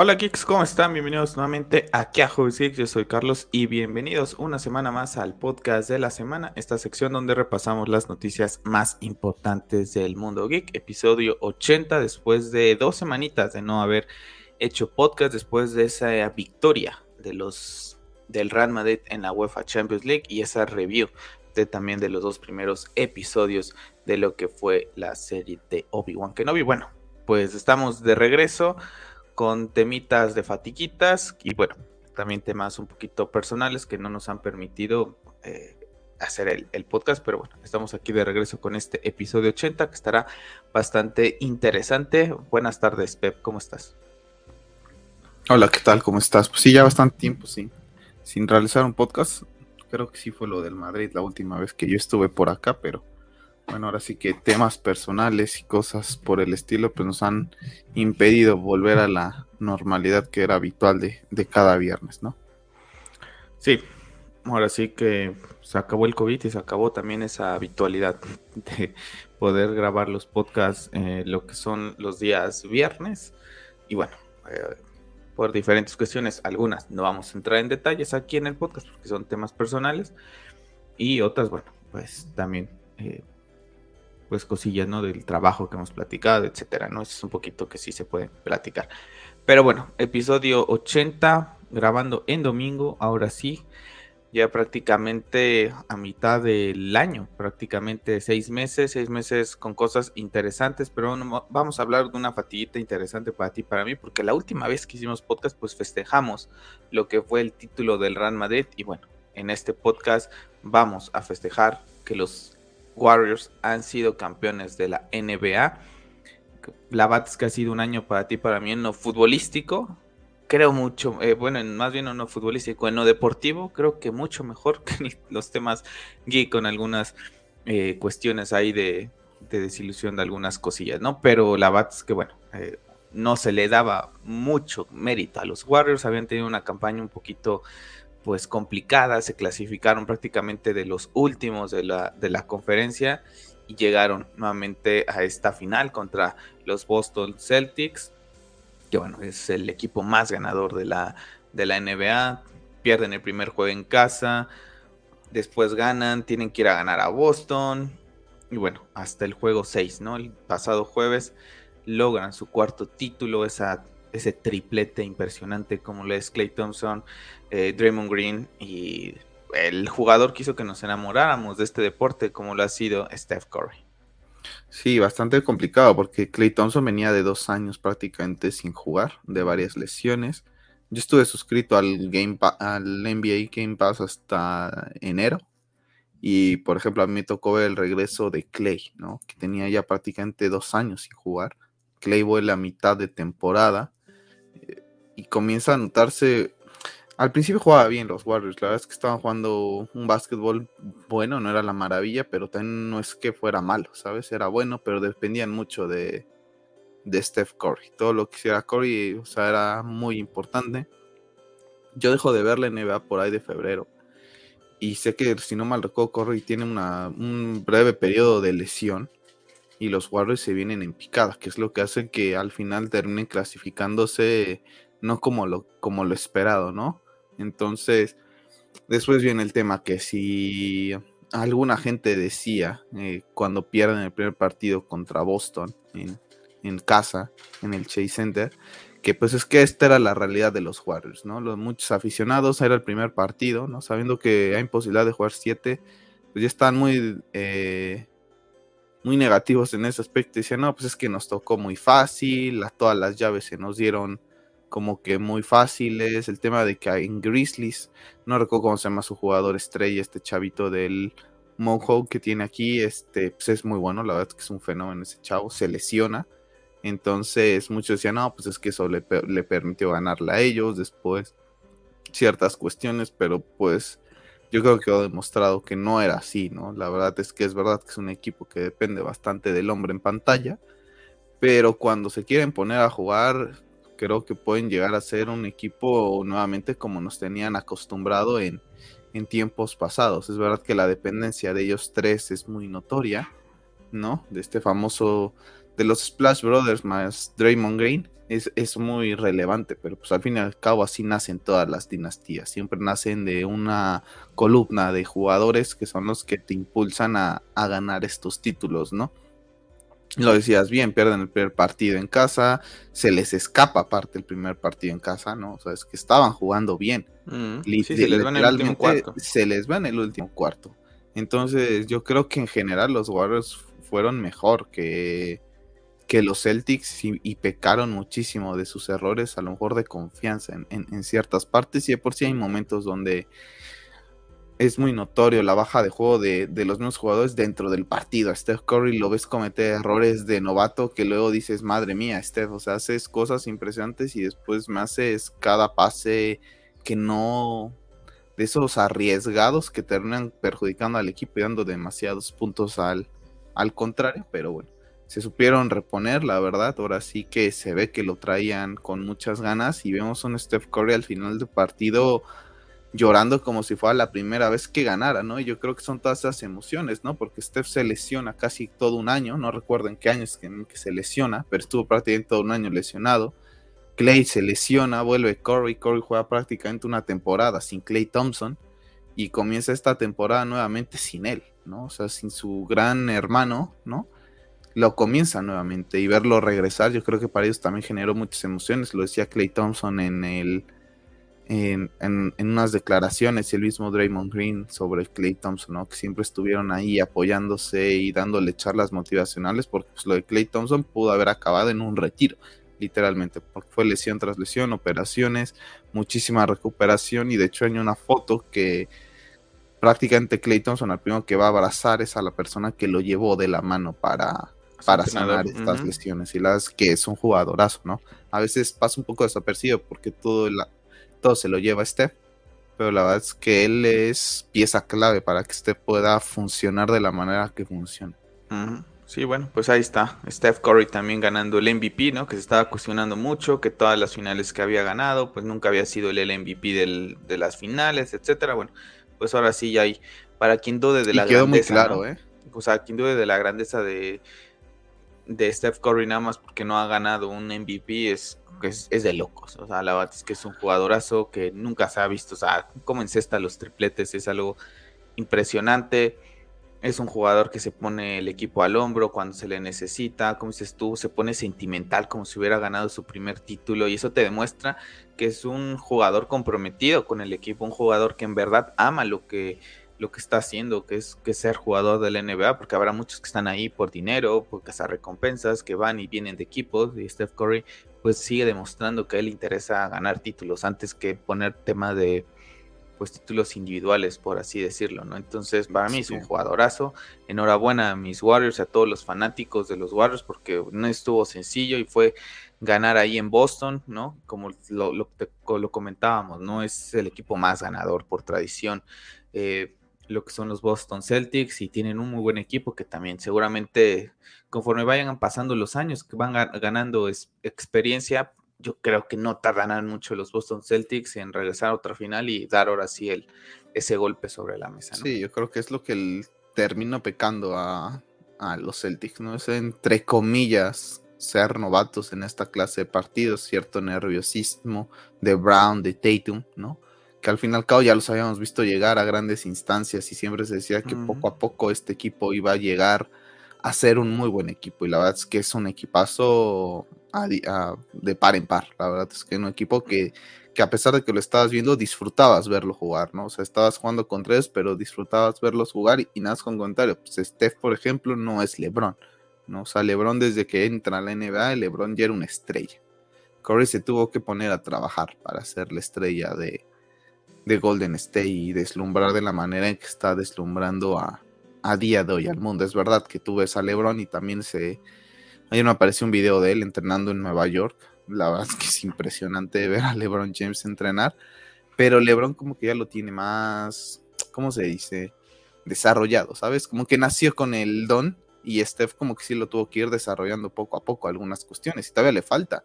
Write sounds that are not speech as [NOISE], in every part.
Hola geeks, ¿cómo están? Bienvenidos nuevamente aquí a Hobbies Geeks, yo soy Carlos y bienvenidos una semana más al podcast de la semana, esta sección donde repasamos las noticias más importantes del mundo geek, episodio 80 después de dos semanitas de no haber hecho podcast después de esa victoria de los del Real Madrid en la UEFA Champions League y esa review de, también de los dos primeros episodios de lo que fue la serie de Obi-Wan Kenobi. Bueno, pues estamos de regreso con temitas de fatiguitas y bueno, también temas un poquito personales que no nos han permitido eh, hacer el, podcast, pero bueno, estamos aquí de regreso con este episodio 80 que estará bastante interesante. Buenas tardes, Pep, ¿cómo estás? Hola, ¿qué tal? ¿Cómo estás? Pues sí, ya bastante tiempo sin, sin realizar un podcast. Creo que sí fue lo del Madrid la última vez que yo estuve por acá, pero bueno, ahora sí que temas personales y cosas por el estilo, pues nos han impedido volver a la normalidad que era habitual de, cada viernes, ¿no? Sí, ahora sí que se acabó el COVID y se acabó también esa habitualidad de poder grabar los podcasts eh, lo que son los días viernes. Y bueno, eh, por diferentes cuestiones, algunas no vamos a entrar en detalles aquí en el podcast porque son temas personales y otras, bueno, pues también eh, pues cosillas, ¿no? Del trabajo que hemos platicado, etcétera, ¿no? Es un poquito que sí se puede platicar. Pero bueno, episodio 80, grabando en domingo, ahora sí, ya prácticamente a mitad del año, prácticamente seis meses, seis meses con cosas interesantes, pero vamos a hablar de una fatiguita interesante para ti, para mí, porque la última vez que hicimos podcast, pues festejamos lo que fue el título del Real Madrid y bueno, en este podcast vamos a festejar que los Warriors han sido campeones de la NBA. La Bats que ha sido un año para ti, para mí en lo futbolístico. Creo mucho, eh, bueno, más bien en lo futbolístico, en lo deportivo, creo que mucho mejor [LAUGHS] que los temas geek con algunas eh, cuestiones ahí de, desilusión de algunas cosillas, ¿no? Pero la Bats que, bueno, eh, no se le daba mucho mérito a los Warriors, habían tenido una campaña un poquito pues complicada, se clasificaron prácticamente de los últimos de la, de la conferencia y llegaron nuevamente a esta final contra los Boston Celtics, que bueno, es el equipo más ganador de la, de la NBA, pierden el primer juego en casa, después ganan, tienen que ir a ganar a Boston, y bueno, hasta el juego 6, ¿no? El pasado jueves logran su cuarto título, esa ese triplete impresionante como lo es Clay Thompson, eh, Draymond Green y el jugador que hizo que nos enamoráramos de este deporte como lo ha sido Steph Curry. Sí, bastante complicado porque Clay Thompson venía de dos años prácticamente sin jugar, de varias lesiones. Yo estuve suscrito al, NBA Game Pass hasta enero. Y por ejemplo, a mí me tocó ver el regreso de Clay, ¿no? Que tenía ya prácticamente dos años sin jugar. Clay vuelve a mitad de temporada y comienza a notarse. Al principio jugaba bien los Warriors, la verdad es que estaban jugando un básquetbol bueno, no era la maravilla, pero también no es que fuera malo, ¿sabes? Era bueno, pero dependían mucho de, de Steph Curry. Todo lo que hiciera Curry, o sea, era muy importante. Yo dejo de ver la NBA por ahí de febrero. Y sé que, si no mal recuerdo, Curry tiene una, un breve periodo de lesión. Y los Warriors se vienen en picada, que es lo que hace que al final terminen clasificándose no como lo, como lo esperado, ¿no? Entonces, después viene el tema que si alguna gente decía eh, cuando pierden el primer partido contra Boston en, casa, en el Chase Center, que pues es que esta era la realidad de los Warriors, ¿no? Los muchos aficionados, era el primer partido, ¿no? Sabiendo que hay posibilidad de jugar siete, pues ya están muy, eh, muy negativos en ese aspecto. Decían, no, pues es que nos tocó muy fácil, todas las llaves se nos dieron como que muy fáciles. El tema de que en Grizzlies, no recuerdo cómo se llama su jugador estrella, este chavito del Mohawk que tiene aquí, este, pues es muy bueno, la verdad que es un fenómeno ese chavo, se lesiona. Entonces muchos decían, no, pues es que eso le, le permitió ganarle a ellos después ciertas cuestiones, pero pues yo creo que quedó demostrado que no era así, ¿no? La verdad es que es verdad que es un equipo que depende bastante del hombre en pantalla, pero cuando se quieren poner a jugar, creo que pueden llegar a ser un equipo nuevamente como nos tenían acostumbrado en, en tiempos pasados. Es verdad que la dependencia de ellos tres es muy notoria, ¿no? De este famoso de los Splash Brothers más Draymond Green es, es, muy relevante, pero pues al fin y al cabo así nacen todas las dinastías, siempre nacen de una columna de jugadores que son los que te impulsan a, a ganar estos títulos, ¿no? Lo decías bien, pierden el primer partido en casa, se les escapa aparte el primer partido en casa, ¿no? O sea, es que estaban jugando bien. Mm, sí, se les va en el último cuarto. Se les va en el último cuarto. Entonces, yo creo que en general los Warriors fueron mejor que, que los Celtics y, pecaron muchísimo de sus errores, a lo mejor de confianza en, ciertas partes. Y de por sí hay momentos donde es muy notorio la baja de juego de, los mismos jugadores dentro del partido. A Steph Curry lo ves cometer errores de novato que luego dices, madre mía, Steph, o sea, haces cosas impresionantes y después me haces cada pase que no, de esos arriesgados que terminan perjudicando al equipo y dando demasiados puntos al contrario, pero bueno se supieron reponer, la verdad. Ahora sí que se ve que lo traían con muchas ganas y vemos a un Steph Curry al final del partido llorando como si fuera la primera vez que ganara, ¿no? Y yo creo que son todas esas emociones, ¿no? Porque Steph se lesiona casi todo un año, no recuerdo en qué años que, que se lesiona, pero estuvo prácticamente todo un año lesionado. Clay se lesiona, vuelve Curry, Curry juega prácticamente una temporada sin Clay Thompson y comienza esta temporada nuevamente sin él, ¿no? O sea, sin su gran hermano, ¿no? Lo comienza nuevamente y verlo regresar, yo creo que para ellos también generó muchas emociones. Lo decía Clay Thompson en el en, unas declaraciones y el mismo Draymond Green sobre Clay Thompson, ¿no? que siempre estuvieron ahí apoyándose y dándole charlas motivacionales, porque pues, lo de Clay Thompson pudo haber acabado en un retiro, literalmente, porque fue lesión tras lesión, operaciones, muchísima recuperación y de hecho hay una foto que prácticamente Clay Thompson al primero que va a abrazar es a la persona que lo llevó de la mano para, para sanar estas lesiones y las que es un jugadorazo, ¿no? A veces pasa un poco desapercibido porque todo, todo se lo lleva Steph, pero la verdad es que él es pieza clave para que Steph pueda funcionar de la manera que funciona. Sí, bueno, pues ahí está. Steph Curry también ganando el MVP, ¿no? Que se estaba cuestionando mucho, que todas las finales que había ganado, pues nunca había sido el MVP de las finales, etcétera. Bueno, pues ahora sí ya hay. Para quien dude de la quedó grandeza. Muy claro, ¿eh? O sea, quien dude de la grandeza de, de Steph Curry nada más porque no ha ganado un MVP es, es, es, de locos. O sea, la es que es un jugadorazo que nunca se ha visto. O sea, cómo encesta los tripletes es algo impresionante. Es un jugador que se pone el equipo al hombro cuando se le necesita. Como dices tú, se pone sentimental como si hubiera ganado su primer título. Y eso te demuestra que es un jugador comprometido con el equipo. Un jugador que en verdad ama lo que lo que está haciendo, que es que ser jugador del NBA, porque habrá muchos que están ahí por dinero, por cazar recompensas, que van y vienen de equipos, y Steph Curry pues sigue demostrando que a él le interesa ganar títulos antes que poner tema de pues títulos individuales, por así decirlo, ¿no? Entonces, para mí es un jugadorazo. Enhorabuena a mis Warriors, a todos los fanáticos de los Warriors, porque no estuvo sencillo y fue ganar ahí en Boston, ¿no? Como lo, lo, lo comentábamos, ¿no? Es el equipo más ganador por tradición. Eh, lo que son los Boston Celtics y tienen un muy buen equipo que también seguramente conforme vayan pasando los años que van ganando experiencia, yo creo que no tardarán mucho los Boston Celtics en regresar a otra final y dar ahora sí el, ese golpe sobre la mesa. Sí, yo creo que es lo que el, termina pecando a, a los Celtics, ¿no? Es entre comillas ser novatos en esta clase de partidos, cierto nerviosismo de Brown, de Tatum, ¿no? Que al fin y al cabo ya los habíamos visto llegar a grandes instancias y siempre se decía que poco a poco este equipo iba a llegar a ser un muy buen equipo y la verdad es que es un equipazo de par en par, la verdad es que es un equipo que, que a pesar de que lo estabas viendo disfrutabas verlo jugar, ¿no? O sea, estabas jugando con tres, pero disfrutabas verlos jugar y, nada con comentario, pues Steph por ejemplo no es LeBron, ¿no? O sea, LeBron desde que entra a la NBA, LeBron ya era una estrella. Curry se tuvo que poner a trabajar para ser la estrella de, de Golden State y deslumbrar de la manera en que está deslumbrando a, a día de hoy al mundo. Es verdad que tú ves a LeBron y también se... Ayer me apareció un video de él entrenando en Nueva York. La verdad es que es impresionante ver a LeBron James entrenar. Pero LeBron como que ya lo tiene más, ¿cómo se dice? Desarrollado, ¿sabes? Como que nació con el don y Steph como que sí lo tuvo que ir desarrollando poco a poco algunas cuestiones. Y todavía le falta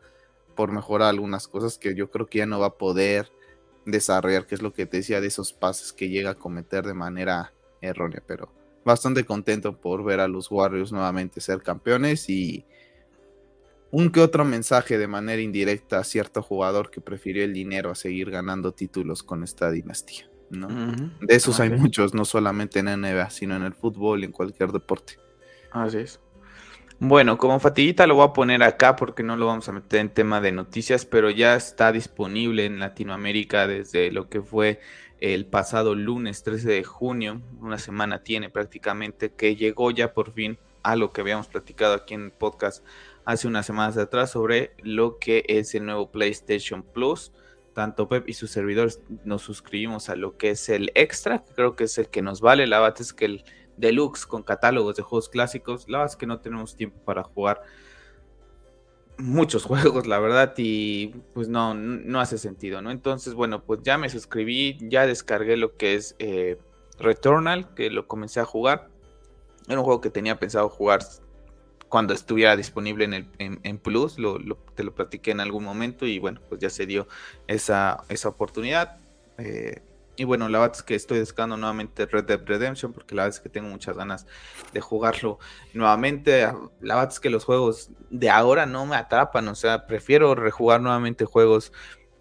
por mejorar algunas cosas que yo creo que ya no va a poder desarrollar, que es lo que te decía de esos pases que llega a cometer de manera errónea, pero bastante contento por ver a los Warriors nuevamente ser campeones y un que otro mensaje de manera indirecta a cierto jugador que prefirió el dinero a seguir ganando títulos con esta dinastía. ¿no? De esos hay muchos, no solamente en NBA, sino en el fútbol y en cualquier deporte. Así es. Bueno, como fatiguita lo voy a poner acá porque no lo vamos a meter en tema de noticias, pero ya está disponible en Latinoamérica desde lo que fue el pasado lunes 13 de junio, una semana tiene prácticamente, que llegó ya por fin a lo que habíamos platicado aquí en el podcast hace unas semanas atrás sobre lo que es el nuevo PlayStation Plus. Tanto Pep y sus servidores nos suscribimos a lo que es el extra, que creo que es el que nos vale. La verdad es que el deluxe con catálogos de juegos clásicos, la verdad es que no tenemos tiempo para jugar muchos [LAUGHS] juegos, la verdad, y pues no, no hace sentido, ¿no? Entonces, bueno, pues ya me suscribí, ya descargué lo que es eh, Returnal, que lo comencé a jugar. Era un juego que tenía pensado jugar cuando estuviera disponible en, el, en, Plus, lo, te lo platiqué en algún momento y bueno, pues ya se dio esa, esa oportunidad. Eh, y bueno, la verdad es que estoy descargando nuevamente Red Dead Redemption porque la verdad es que tengo muchas ganas de jugarlo nuevamente. La verdad es que los juegos de ahora no me atrapan, o sea, prefiero rejugar nuevamente juegos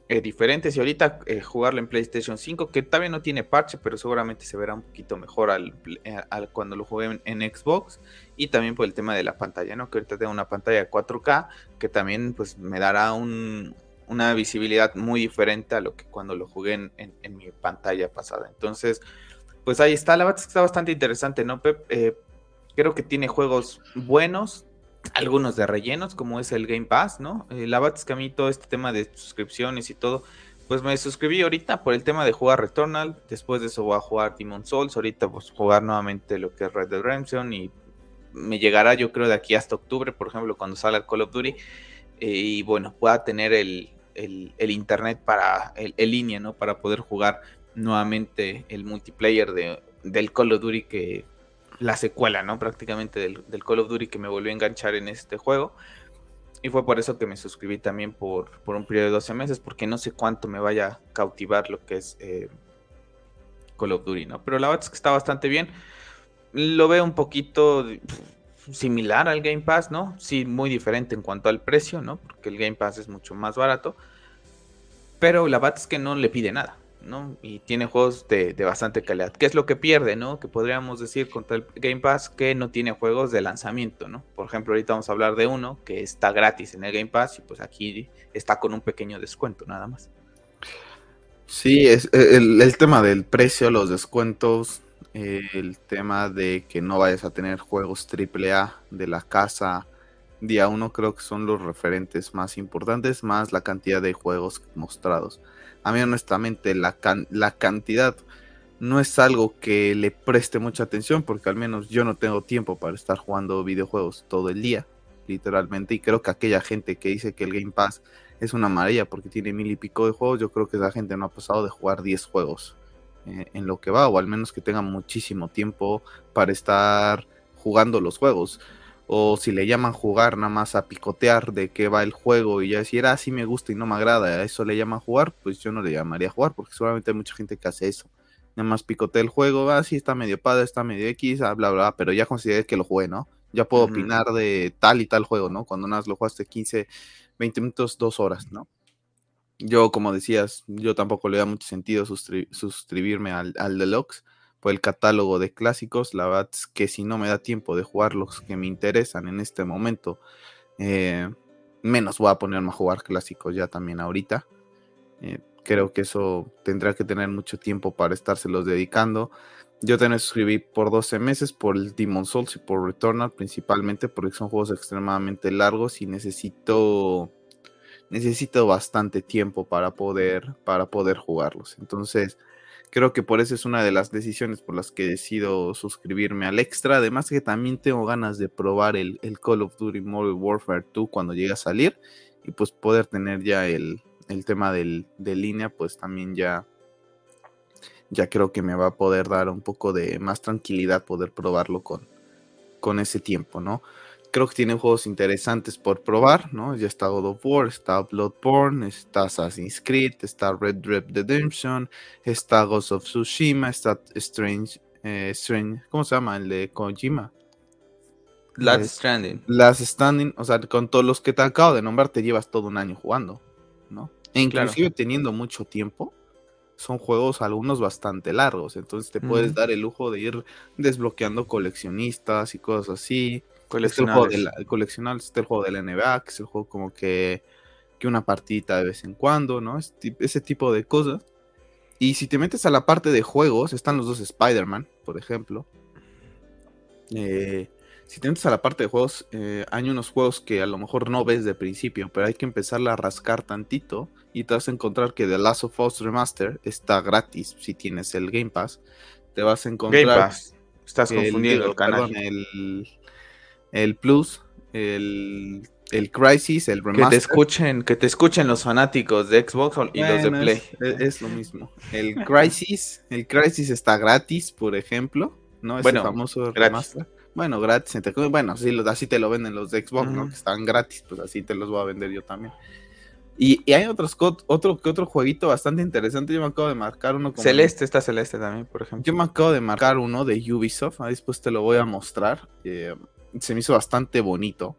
eh, diferentes y ahorita eh, jugarlo en PlayStation 5, que todavía no tiene parche, pero seguramente se verá un poquito mejor al, eh, cuando lo juegue en, Xbox y también por el tema de la pantalla, ¿no? Que ahorita tengo una pantalla de 4K que también pues me dará una visibilidad muy diferente a lo que cuando lo jugué en, mi pantalla pasada. Entonces, pues ahí está, la verdad está bastante interesante, ¿no, Pep? creo que tiene juegos buenos, algunos de rellenos, como es el Game Pass, ¿no? Eh, la verdad es que a mí todo este tema de suscripciones y todo, pues me suscribí ahorita por el tema de jugar Returnal, después de eso voy a jugar Demon Souls, ahorita pues jugar nuevamente lo que es Red Dead Redemption y me llegará yo creo de aquí hasta octubre, por ejemplo, cuando salga el Call of Duty, eh, y bueno, pueda tener el, internet para, el, línea, ¿no? Para poder jugar nuevamente el multiplayer de, del Call of Duty que la secuela, ¿no? Prácticamente del, Call of Duty que me volvió a enganchar en este juego. Y fue por eso que me suscribí también por, por un periodo de 12 meses, porque no sé cuánto me vaya a cautivar lo que es eh, Call of Duty, ¿no? Pero la verdad es que está bastante bien. Lo veo un poquito similar al Game Pass, ¿no? Sí, muy diferente en cuanto al precio, ¿no? Porque el Game Pass es mucho más barato. Pero la verdad es que no le pide nada. ¿no? Y tiene juegos de, bastante calidad. ¿Qué es lo que pierde, no? Que podríamos decir contra el Game Pass que no tiene juegos de lanzamiento, ¿no? Por ejemplo, ahorita vamos a hablar de uno que está gratis en el Game Pass y pues aquí está con un pequeño descuento, nada más. Sí, es el, tema del precio, los descuentos, el tema de que no vayas a tener juegos AAA de la casa. Día uno creo que son los referentes más importantes, más la cantidad de juegos mostrados. A mí honestamente la, la cantidad no es algo que le preste mucha atención porque al menos yo no tengo tiempo para estar jugando videojuegos todo el día, literalmente. Y creo que aquella gente que dice que el Game Pass es una maravilla porque tiene mil y pico de juegos, yo creo que esa gente no ha pasado de jugar 10 juegos eh, en lo que va, o al menos que tenga muchísimo tiempo para estar jugando los juegos o si le llaman jugar nada más a picotear de qué va el juego y ya decir, ah, sí me gusta y no me agrada, a eso le llaman jugar, pues yo no le llamaría jugar, porque seguramente hay mucha gente que hace eso. Nada más picotea el juego, ah, sí, está medio padre, está medio X, ah, bla, bla, pero ya consideré que lo jugué, ¿no? Ya puedo opinar de tal y tal juego, ¿no? Cuando nada más lo jugaste 15, 20 minutos, 2 horas, ¿no? Yo, como decías, yo tampoco le da mucho sentido suscribirme al, al Deluxe por el catálogo de clásicos. La verdad es que si no me da tiempo de jugar los que me interesan en este momento, eh, menos voy a ponerme a jugar clásicos ya también ahorita. Eh, creo que eso tendrá que tener mucho tiempo para estárselos dedicando. Yo también suscribí por 12 meses por el Demon Souls y por Returnal principalmente porque son juegos extremadamente largos y necesito necesito bastante tiempo para poder para poder jugarlos. Entonces, Creo que por eso es una de las decisiones por las que decido suscribirme al extra. Además que también tengo ganas de probar el, Call of Duty Modern Warfare 2 cuando llegue a salir. Y pues poder tener ya el, tema del, de línea, pues también ya, ya creo que me va a poder dar un poco de más tranquilidad poder probarlo con, con ese tiempo, ¿no? Creo que tiene juegos interesantes por probar, ¿no? Ya está God of War, está Bloodborne, está Assassin's Creed, está Red Dead Redemption, está Ghost of Tsushima, está Strange, eh, Strange, ¿cómo se llama? El de Kojima. Last Stranding. Last Standing, o sea, con todos los que te acabo de nombrar, te llevas todo un año jugando, ¿no? E inclusive teniendo mucho tiempo, son juegos algunos bastante largos, entonces te puedes dar el lujo de ir desbloqueando coleccionistas y cosas así. Coleccionables. el está el juego de la NBA, que es el juego como que, que una partita de vez en cuando, ¿no? ese tipo de cosas. Y si te metes a la parte de juegos, están los dos Spider-Man, por ejemplo. Eh, si te metes a la parte de juegos, eh, hay unos juegos que a lo mejor no ves de principio, pero hay que empezar a rascar tantito y te vas a encontrar que The Last of Us Remaster está gratis si tienes el Game Pass. Te vas a encontrar. Game Pass. Estás confundiendo el, canal. el, Plus, el, el Crisis, el Remaster. Que te escuchen, que te escuchen los fanáticos de Xbox y los de Play. Es, lo mismo. El Crisis, el Crisis está gratis, por ejemplo. ¿No? Ese bueno, famoso remaster. Bueno, gratis. Bueno, así te lo venden los de Xbox, ¿no? Que están gratis, pues así te los voy a vender yo también. Y, hay otros, otro que otro jueguito bastante interesante. Yo me acabo de marcar uno. Celeste, está Celeste también, por ejemplo. Yo me acabo de marcar uno de Ubisoft. Ahí después te lo voy a mostrar. Eh, se me hizo bastante bonito.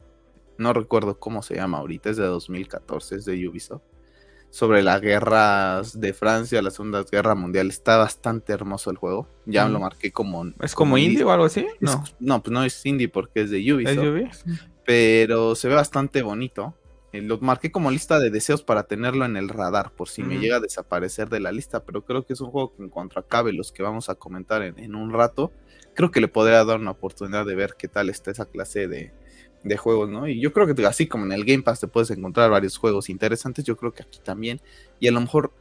No recuerdo cómo se llama ahorita. Es de 2014, es de Ubisoft. Sobre las guerras de Francia, la Segunda Guerra Mundial. Está bastante hermoso el juego. Ya lo marqué como. ¿Es como, indie o algo así? No. no, pues no es indie porque es de Ubisoft. ¿Es Ubisoft? Pero se ve bastante bonito. Eh, lo marqué como lista de deseos para tenerlo en el radar por si me llega a desaparecer de la lista, pero creo que es un juego que en cuanto acabe los que vamos a comentar en, un rato, creo que le podría dar una oportunidad de ver qué tal está esa clase de, de, juegos, ¿no? Y yo creo que así como en el Game Pass te puedes encontrar varios juegos interesantes, yo creo que aquí también, y a lo mejor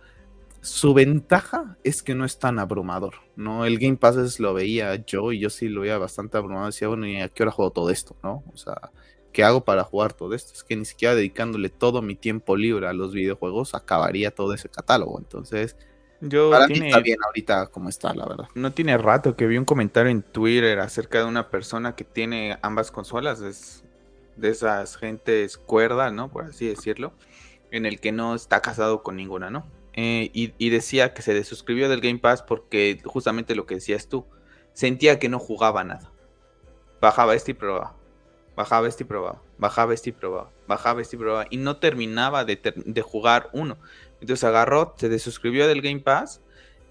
su ventaja es que no es tan abrumador, ¿no? El Game Pass lo veía yo y yo sí lo veía bastante abrumado, decía, bueno, ¿y a qué hora juego todo esto, no? O sea ¿qué hago para jugar todo esto? Es que ni siquiera dedicándole todo mi tiempo libre a los videojuegos acabaría todo ese catálogo. Entonces, yo para mí está bien ahorita como está, la verdad. No tiene rato que vi un comentario en Twitter acerca de una persona que tiene ambas consolas, es de esas gentes cuerda, ¿no? Por así decirlo, en el que no está casado con ninguna, ¿no? Eh, y, y, decía que se desuscribió del Game Pass porque justamente lo que decías tú, sentía que no jugaba nada. Bajaba este y probaba Bajaba este y probaba, bajaba este y probaba, bajaba este y probaba. Y no terminaba de, jugar uno. Entonces agarró, se desuscribió del Game Pass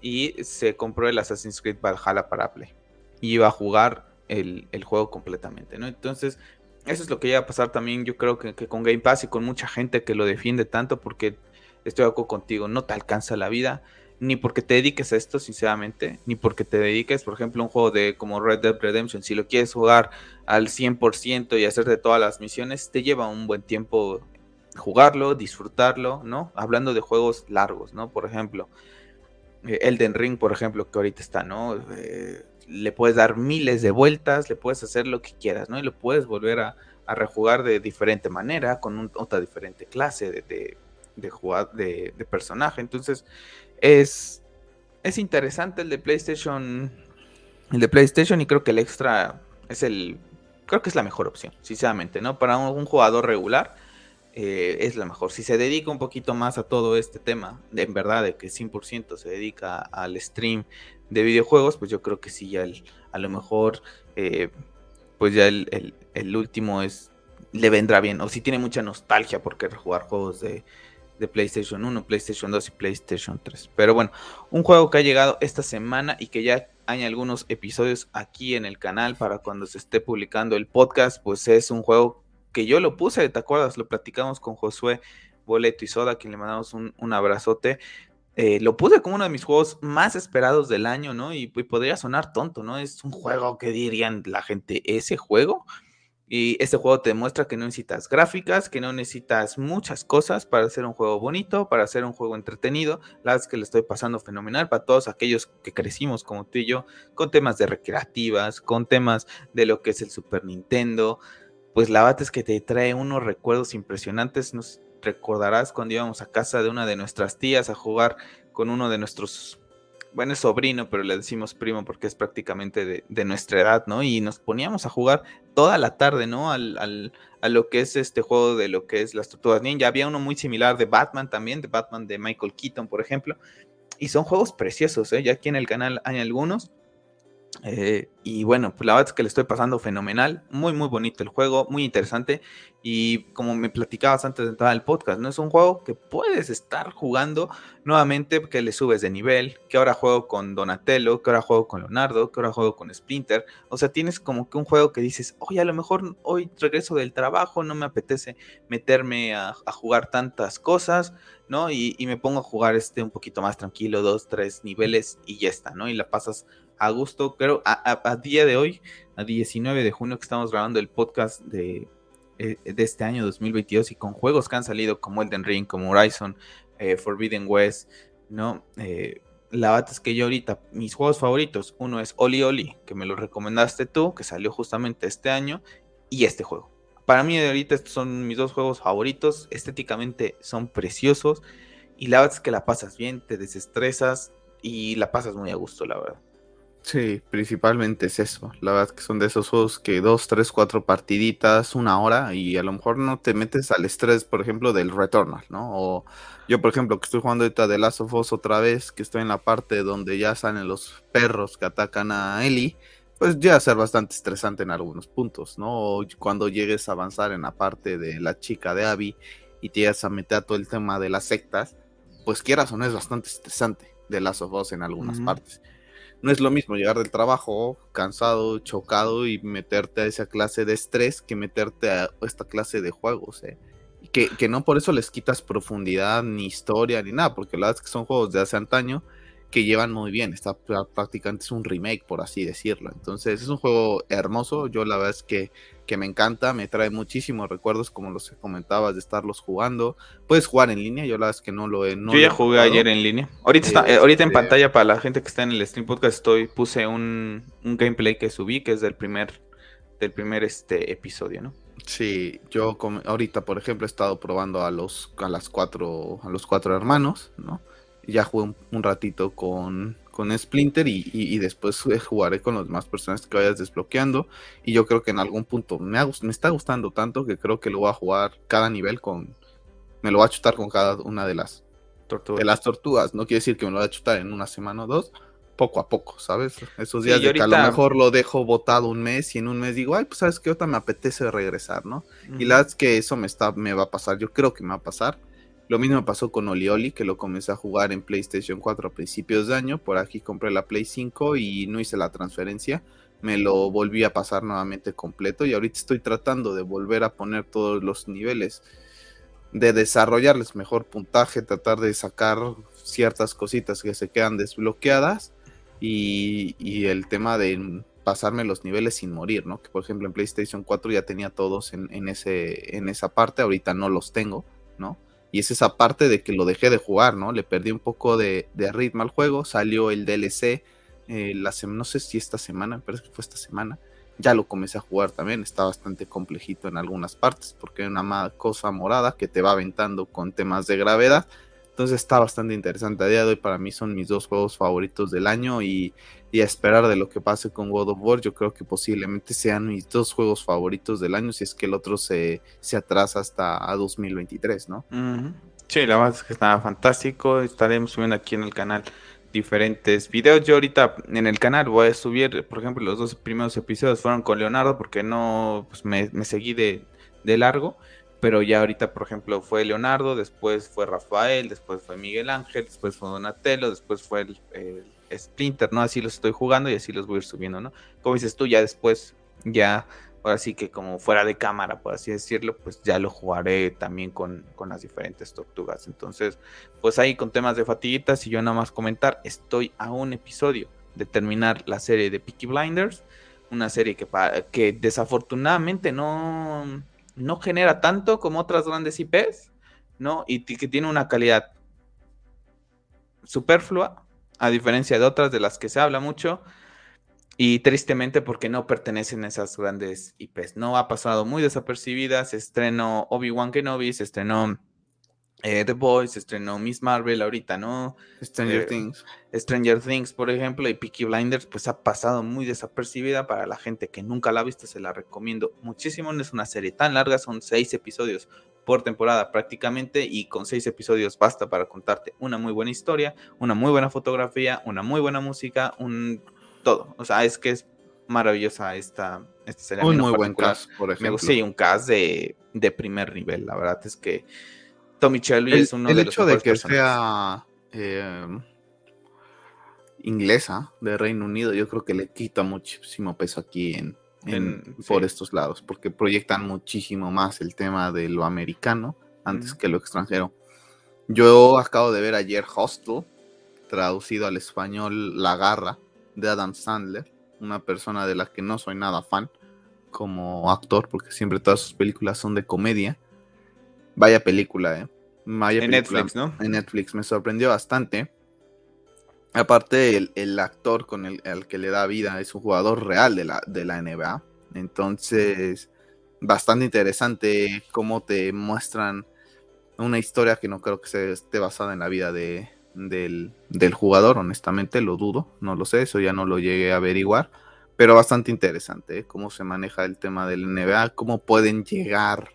y se compró el Assassin's Creed Valhalla para Play. Y iba a jugar el, juego completamente, ¿no? Entonces, eso es lo que iba a pasar también, yo creo que, que, con Game Pass y con mucha gente que lo defiende tanto porque estoy de acuerdo contigo, no te alcanza la vida ni porque te dediques a esto, sinceramente, ni porque te dediques, por ejemplo, a un juego de como Red Dead Redemption, si lo quieres jugar al 100% y hacerte todas las misiones, te lleva un buen tiempo jugarlo, disfrutarlo, ¿no? Hablando de juegos largos, ¿no? Por ejemplo, eh, Elden Ring, por ejemplo, que ahorita está, ¿no? Eh, le puedes dar miles de vueltas, le puedes hacer lo que quieras, ¿no? Y lo puedes volver a, rejugar de diferente manera, con otra diferente clase de, de, de, de personaje. Entonces, es, es interesante el de PlayStation. El de PlayStation y creo que el extra es el... Creo que es la mejor opción, sinceramente, ¿no? Para un, jugador regular eh, es la mejor. Si se dedica un poquito más a todo este tema, de, en verdad, de que 100% se dedica al stream de videojuegos, pues yo creo que sí, ya a lo mejor, eh, pues ya el, el, último es le vendrá bien. O si tiene mucha nostalgia por querer jugar juegos de, de PlayStation 1, PlayStation 2 y PlayStation 3. Pero bueno, un juego que ha llegado esta semana y que ya hay algunos episodios aquí en el canal para cuando se esté publicando el podcast, pues es un juego que yo lo puse, ¿te acuerdas? Lo platicamos con Josué Boleto y Soda, a quien le mandamos un, abrazote. Eh, lo puse como uno de mis juegos más esperados del año, ¿no? Y, y, podría sonar tonto, ¿no? Es un juego que dirían la gente, ese juego. Y este juego te demuestra que no necesitas gráficas, que no necesitas muchas cosas para hacer un juego bonito, para hacer un juego entretenido. La verdad es que le estoy pasando fenomenal para todos aquellos que crecimos como tú y yo, con temas de recreativas, con temas de lo que es el Super Nintendo. Pues la verdad es que te trae unos recuerdos impresionantes. Nos recordarás cuando íbamos a casa de una de nuestras tías a jugar con uno de nuestros bueno, es sobrino, pero le decimos primo porque es prácticamente de, nuestra edad, ¿no? Y nos poníamos a jugar toda la tarde, ¿no? Al, a lo que es este juego de lo que es las tortugas ninja. Había uno muy similar de Batman también, de Batman de Michael Keaton, por ejemplo. Y son juegos preciosos, ¿eh? Ya aquí en el canal hay algunos. Eh, y bueno, pues la verdad es que le estoy pasando fenomenal, muy muy bonito el juego, muy interesante y como me platicabas antes de entrar al podcast, no es un juego que puedes estar jugando nuevamente que le subes de nivel, que ahora juego con Donatello, que ahora juego con Leonardo, que ahora juego con Splinter, o sea, tienes como que un juego que dices, oye, a lo mejor hoy regreso del trabajo, no me apetece meterme a, jugar tantas cosas, ¿no? Y, y, me pongo a jugar este un poquito más tranquilo, dos, tres niveles y ya está, ¿no? Y la pasas a gusto, creo, a, día de hoy, a 19 de junio que estamos grabando el podcast de, eh, de este año 2022 y con juegos que han salido como Elden Ring, como Horizon, eh, Forbidden West, ¿no? Eh, la verdad es que yo ahorita, mis juegos favoritos, uno es Oli Oli, que me lo recomendaste tú, que salió justamente este año, y este juego. Para mí ahorita estos son mis dos juegos favoritos, estéticamente son preciosos, y la verdad es que la pasas bien, te desestresas y la pasas muy a gusto, la verdad. Sí, principalmente es eso. La verdad que son de esos juegos que dos, tres, cuatro partiditas, una hora, y a lo mejor no te metes al estrés, por ejemplo, del Returnal, ¿no? O yo, por ejemplo, que estoy jugando ahorita de Last of Us otra vez, que estoy en la parte donde ya salen los perros que atacan a Ellie, pues ya a ser bastante estresante en algunos puntos, ¿no? O cuando llegues a avanzar en la parte de la chica de Abby y te llegas a meter a todo el tema de las sectas, pues quieras o no es bastante estresante de Last of Us en algunas partes no es lo mismo llegar del trabajo cansado, chocado y meterte a esa clase de estrés que meterte a esta clase de juegos. ¿eh? Que, que, no por eso les quitas profundidad, ni historia, ni nada, porque la verdad es que son juegos de hace antaño que llevan muy bien. Está prácticamente es un remake, por así decirlo. Entonces es un juego hermoso. Yo la verdad es que, que me encanta, me trae muchísimos recuerdos, como los que comentabas, de estarlos jugando. Puedes jugar en línea, yo la verdad es que no lo he. yo ya jugué ayer en línea. Ahorita, está, eh, ahorita en este pantalla para la gente que está en el stream podcast estoy puse un, un gameplay que subí, que es del primer, del primer este, episodio, ¿no? Sí, yo ahorita, por ejemplo, he estado probando a los a las cuatro a los cuatro hermanos, ¿no? ya jugué un, ratito con, con Splinter y, después jugaré con los demás personajes que vayas desbloqueando. Y yo creo que en algún punto me, me está gustando tanto que creo que lo voy a jugar cada nivel con. Me lo voy a chutar con cada una de las tortugas. De las tortugas. No quiere decir que me lo voy a chutar en una semana o dos. Poco a poco, ¿sabes? Esos días de que a lo mejor lo dejo botado un mes y en un mes digo, ay, pues sabes que ahorita me apetece regresar, ¿no? Y la verdad es que eso me está, me va a pasar, yo creo que me va a pasar lo mismo pasó con Olioli, que lo comencé a jugar en PlayStation 4 a principios de año. Por aquí compré la Play 5 y no hice la transferencia. Me lo volví a pasar nuevamente completo y ahorita estoy tratando de volver a poner todos los niveles, de desarrollarles mejor puntaje, tratar de sacar ciertas cositas que se quedan desbloqueadas y, el tema de pasarme los niveles sin morir, ¿no? Que por ejemplo en PlayStation 4 ya tenía todos en, en, ese, en esa parte, ahorita no los tengo, ¿no? Y es esa parte de que lo dejé de jugar, ¿no? Le perdí un poco de, ritmo al juego. Salió el DLC, eh, la no sé si esta semana, me parece que fue esta semana. Ya lo comencé a jugar también. Está bastante complejito en algunas partes porque hay una cosa morada que te va aventando con temas de gravedad. Entonces está bastante interesante. A día de hoy para mí son mis dos juegos favoritos del año y, a esperar de lo que pase con God of War, yo creo que posiblemente sean mis dos juegos favoritos del año si es que el otro se, se atrasa hasta a 2023, ¿no? Sí, la verdad es que está fantástico. Estaremos subiendo aquí en el canal diferentes videos. Yo ahorita en el canal voy a subir, por ejemplo, los dos primeros episodios fueron con Leonardo porque no pues me, me seguí de, de largo pero ya ahorita, por ejemplo, fue Leonardo, después fue Rafael, después fue Miguel Ángel, después fue Donatello, después fue el, Splinter, ¿no? Así los estoy jugando y así los voy a ir subiendo, ¿no? Como dices tú, ya después, ya, ahora sí que como fuera de cámara, por así decirlo, pues ya lo jugaré también con, con las diferentes tortugas. Entonces, pues ahí con temas de fatiguitas y yo nada más comentar, estoy a un episodio de terminar la serie de Peaky Blinders, una serie que, que desafortunadamente no no genera tanto como otras grandes IPs, ¿no? Y que tiene una calidad superflua, a diferencia de otras de las que se habla mucho. Y tristemente porque no pertenecen a esas grandes IPs. No ha pasado muy desapercibida. Se estrenó Obi-Wan Kenobi, se estrenó eh, The Boys, estrenó Miss Marvel ahorita, ¿no? Stranger eh, Things. Stranger Things, por ejemplo, y Peaky Blinders, pues ha pasado muy desapercibida para la gente que nunca la ha visto, se la recomiendo muchísimo. No es una serie tan larga, son seis episodios por temporada prácticamente, y con seis episodios basta para contarte una muy buena historia, una muy buena fotografía, una muy buena música, un todo. O sea, es que es maravillosa esta, esta serie. Un muy buen cast, por ejemplo. Me gusta, sí, un cast de, de, primer nivel. La verdad es que Tommy Shelby es uno de los hecho de que sea eh, inglesa de Reino Unido, yo creo que le quita muchísimo peso aquí en, por estos lados, porque proyectan muchísimo más el tema de lo americano antes que lo extranjero. Yo acabo de ver ayer Hostel, traducido al español La Garra, de Adam Sandler, una persona de la que no soy nada fan como actor, porque siempre todas sus películas son de comedia. Vaya película, ¿eh? Vaya en Netflix, ¿no? En Netflix, me sorprendió bastante. Aparte, el, actor con el, que le da vida es un jugador real de la, de la NBA. Entonces, bastante interesante cómo te muestran una historia que no creo que se esté basada en la vida de, del, jugador, honestamente, lo dudo, no lo sé, eso ya no lo llegué a averiguar, pero bastante interesante ¿eh? cómo se maneja el tema del NBA, cómo pueden llegar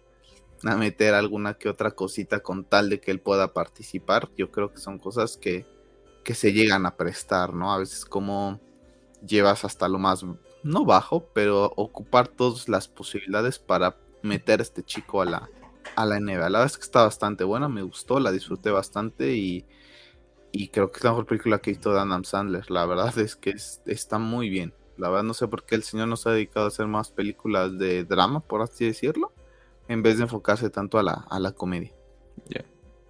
a meter alguna que otra cosita con tal de que él pueda participar. Yo creo que son cosas que, que se llegan a prestar, ¿no? A veces como llevas hasta lo más, no bajo, pero ocupar todas las posibilidades para meter a este chico a la, a la NBA. La verdad es que está bastante buena, me gustó, la disfruté bastante y, y creo que es la mejor película que he visto Adam Sandler. La verdad es que está muy bien. La verdad no sé por qué el señor no se ha dedicado a hacer más películas de drama, por así decirlo, en vez de enfocarse tanto a la, a la comedia.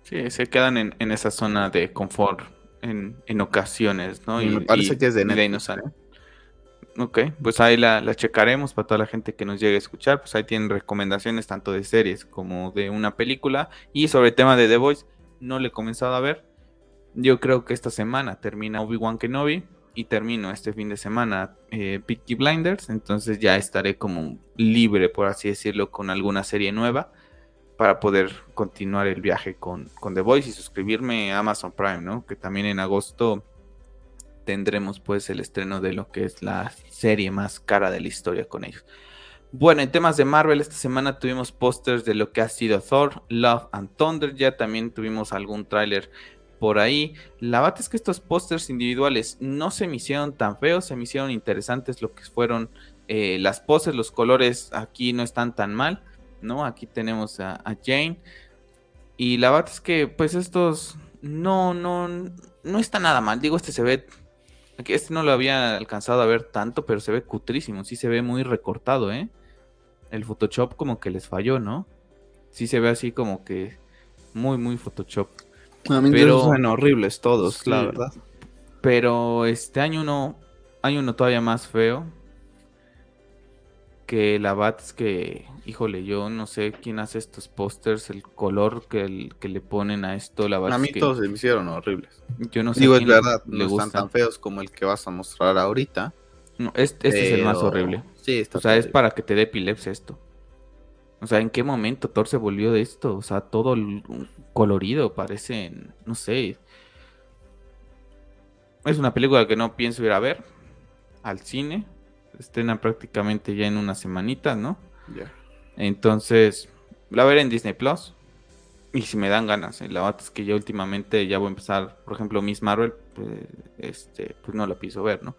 Sí, se quedan en, en, esa zona de confort en, en ocasiones, ¿no? Y, me parece que es de Netflix. ¿eh? Ok, pues ahí la, la, checaremos para toda la gente que nos llegue a escuchar. Pues ahí tienen recomendaciones tanto de series como de una película. Y sobre el tema de The Voice, no le he comenzado a ver. Yo creo que esta semana termina Obi-Wan Kenobi y termino este fin de semana eh, Peaky Blinders. Entonces ya estaré como libre, por así decirlo, con alguna serie nueva para poder continuar el viaje con, con The Voice y suscribirme a Amazon Prime, ¿no? Que también en agosto tendremos pues el estreno de lo que es la serie más cara de la historia con ellos. Bueno, en temas de Marvel, esta semana tuvimos pósters de lo que ha sido Thor, Love and Thunder. Ya también tuvimos algún tráiler por ahí. La verdad es que estos pósters individuales no se me hicieron tan feos, se me hicieron interesantes lo que fueron eh, las poses, los colores aquí no están tan mal, ¿no? Aquí tenemos a, Jane. Y la verdad es que pues estos no, no, no está nada mal. Digo, este se ve este no lo había alcanzado a ver tanto, pero se ve cutrísimo. Sí se ve muy recortado, ¿eh? El Photoshop como que les falló, ¿no? Sí se ve así como que muy, muy Photoshop. A mí pero son horribles todos, la verdad. Pero este año uno, hay uno todavía más feo que la Bat es que, híjole, yo no sé quién hace estos pósters, el color que, que, le ponen a esto, la Bat A mí todos se me hicieron horribles. Yo no sé. Digo, es verdad, no están tan feos como el que vas a mostrar ahorita. No, este, es el más horrible. Sí, está O sea, es para que te dé epilepsia esto. O sea, ¿en qué momento Thor se volvió de esto? O sea, todo colorido, parece, no sé. Es una película que no pienso ir a ver al cine estrena prácticamente ya en una semanita, ¿no? Ya. Entonces, la veré en Disney Plus. Y si me dan ganas, ¿eh? la verdad es que ya últimamente ya voy a empezar, por ejemplo, Miss Marvel, pues, este, pues no la pienso ver, ¿no?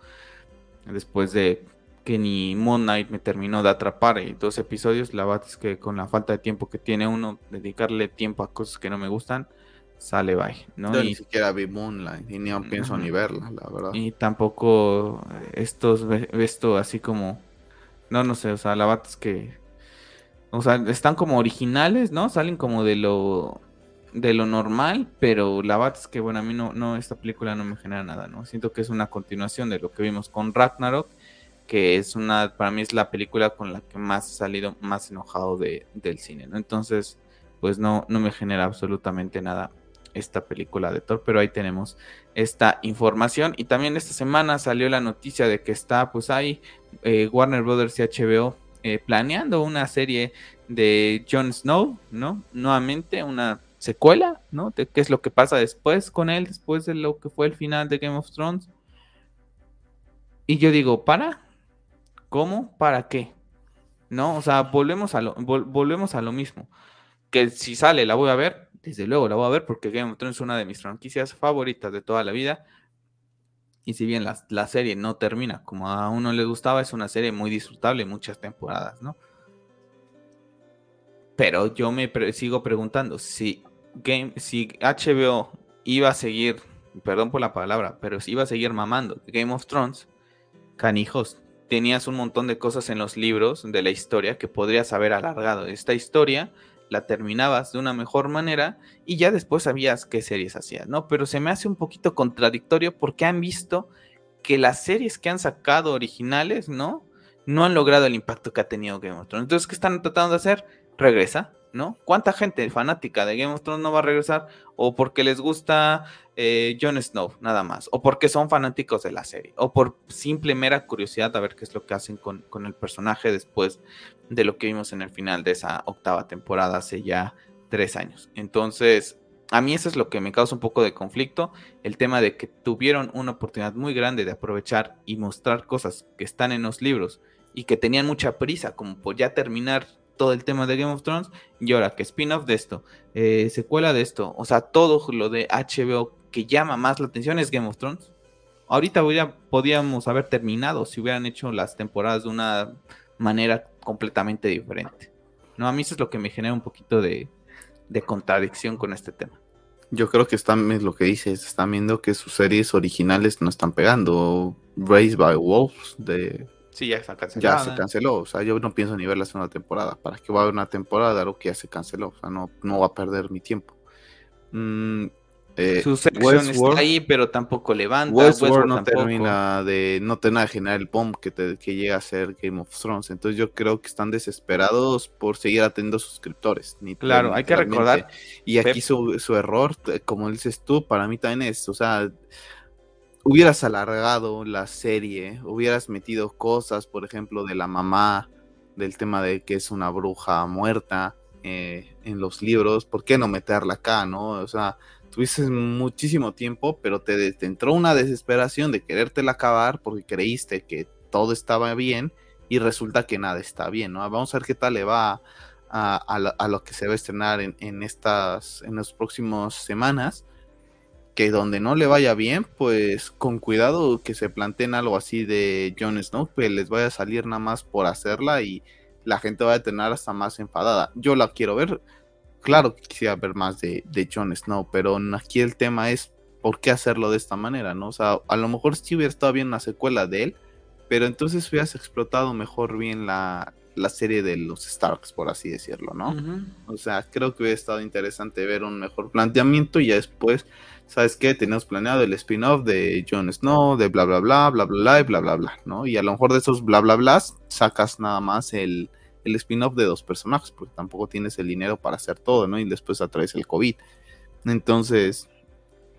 Después de que ni Moon Knight me terminó de atrapar en dos episodios, la verdad es que con la falta de tiempo que tiene uno, dedicarle tiempo a cosas que no me gustan, sale bye, ¿no? Yo ni siquiera vi Moonlight y ni pienso ni verla, la verdad. Y tampoco estos, esto así como, no, no sé, o sea, la bata es que, o sea, están como originales, ¿no? Salen como de lo, de lo normal, pero la bata es que, bueno, a mí no, no, esta película no me genera nada, ¿no? Siento que es una continuación de lo que vimos con Ragnarok, que es una, para mí es la película con la que más he salido más enojado de, del cine, ¿no? Entonces, pues no, no me genera absolutamente nada esta película de Thor, pero ahí tenemos esta información. Y también esta semana salió la noticia de que está pues ahí eh, Warner Brothers y HBO eh, planeando una serie de Jon Snow, ¿no? Nuevamente una secuela, ¿no? De qué es lo que pasa después con él, después de lo que fue el final de Game of Thrones. Y yo digo, ¿para? ¿Cómo? ¿Para qué? ¿No? O sea, volvemos a lo, volvemos a lo mismo. Que si sale la voy a ver, desde luego la voy a ver porque Game of Thrones es una de mis franquicias favoritas de toda la vida. Y si bien la, la, serie no termina como a uno le gustaba, es una serie muy disfrutable, muchas temporadas, ¿no? Pero yo me sigo preguntando si, Game, si HBO iba a seguir, perdón por la palabra, pero si iba a seguir mamando Game of Thrones, canijos, tenías un montón de cosas en los libros de la historia que podrías haber alargado. Esta historia la terminabas de una mejor manera y ya después sabías qué series hacías, ¿no? Pero se me hace un poquito contradictorio porque han visto que las series que han sacado originales, ¿no? No han logrado el impacto que ha tenido Game of Thrones. Entonces, ¿qué están tratando de hacer? regresa, ¿no? ¿Cuánta gente fanática de Game of Thrones no va a regresar? O porque les gusta eh, Jon Snow, nada más. O porque son fanáticos de la serie. O por simple mera curiosidad a ver qué es lo que hacen con, con el personaje después de lo que vimos en el final de esa octava temporada hace ya tres años. Entonces, a mí eso es lo que me causa un poco de conflicto, el tema de que tuvieron una oportunidad muy grande de aprovechar y mostrar cosas que están en los libros y que tenían mucha prisa como por ya terminar todo el tema de Game of Thrones y ahora que spin-off de esto, eh, secuela de esto, o sea, todo lo de HBO que llama más la atención es Game of Thrones. Ahorita podríamos haber terminado si hubieran hecho las temporadas de una manera completamente diferente. No, a mí eso es lo que me genera un poquito de, de contradicción con este tema. Yo creo que están, es lo que dices, están viendo que sus series originales no están pegando. Raised by Wolves de Sí, ya está cancelado. Ya se canceló. O sea, yo no pienso ni ver la segunda temporada. ¿Para qué va a haber una temporada de algo que ya se canceló? O sea, no, no va a perder mi tiempo. Mm, eh, Su sección está ahí, pero tampoco levanta. Westworld, no termina de. No termina de generar el bomb que, que llega a ser Game of Thrones. Entonces yo creo que están desesperados por seguir atendiendo suscriptores. Ni claro, hay que recordar. Y aquí su, su error, como dices tú, para mí también es. O sea hubieras alargado la serie, hubieras metido cosas, por ejemplo, de la mamá, del tema de que es una bruja muerta eh, en los libros, ¿por qué no meterla acá, no? O sea, tuviste muchísimo tiempo, pero te, entró una desesperación de querértela acabar porque creíste que todo estaba bien y resulta que nada está bien, ¿no? Vamos a ver qué tal le va a, lo, que se va a estrenar en, en estas, en las próximas semanas que donde no le vaya bien, pues con cuidado que se planteen algo así de Jon Snow, pues les vaya a salir nada más por hacerla y la gente va a tener hasta más enfadada. Yo la quiero ver, claro que quisiera ver más de, de Jon Snow, pero aquí el tema es por qué hacerlo de esta manera, ¿no? O sea, a lo mejor sí hubiera estado bien una secuela de él, pero entonces hubieras explotado mejor bien la, la serie de los Starks, por así decirlo, ¿no? O sea, creo que hubiera estado interesante ver un mejor planteamiento y ya después ¿sabes qué? Tenemos planeado el spin-off de Jon Snow, de bla, bla, bla, bla, bla, bla, y bla, bla, bla, ¿no? Y a lo mejor de esos bla, bla, bla, sacas nada más el, el spin-off de dos personajes, porque tampoco tienes el dinero para hacer todo, ¿no? Y después atraes el COVID. Entonces,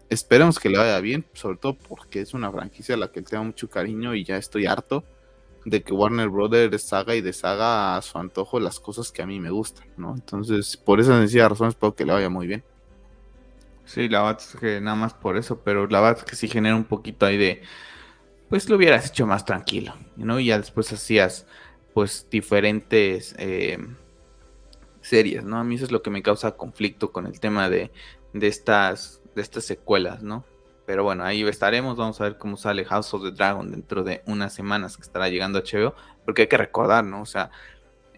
esperemos que le vaya bien, sobre todo porque es una franquicia a la que tengo mucho cariño y ya estoy harto de que Warner Brothers haga y deshaga a su antojo las cosas que a mí me gustan, ¿no? Entonces, por esa sencilla razón espero que le vaya muy bien. Sí, la verdad es que nada más por eso, pero la verdad es que sí genera un poquito ahí de, pues lo hubieras hecho más tranquilo, ¿no? Y ya después hacías, pues, diferentes eh, series, ¿no? A mí eso es lo que me causa conflicto con el tema de, de, estas, de estas secuelas, ¿no? Pero bueno, ahí estaremos, vamos a ver cómo sale House of the Dragon dentro de unas semanas que estará llegando a HBO, porque hay que recordar, ¿no? O sea,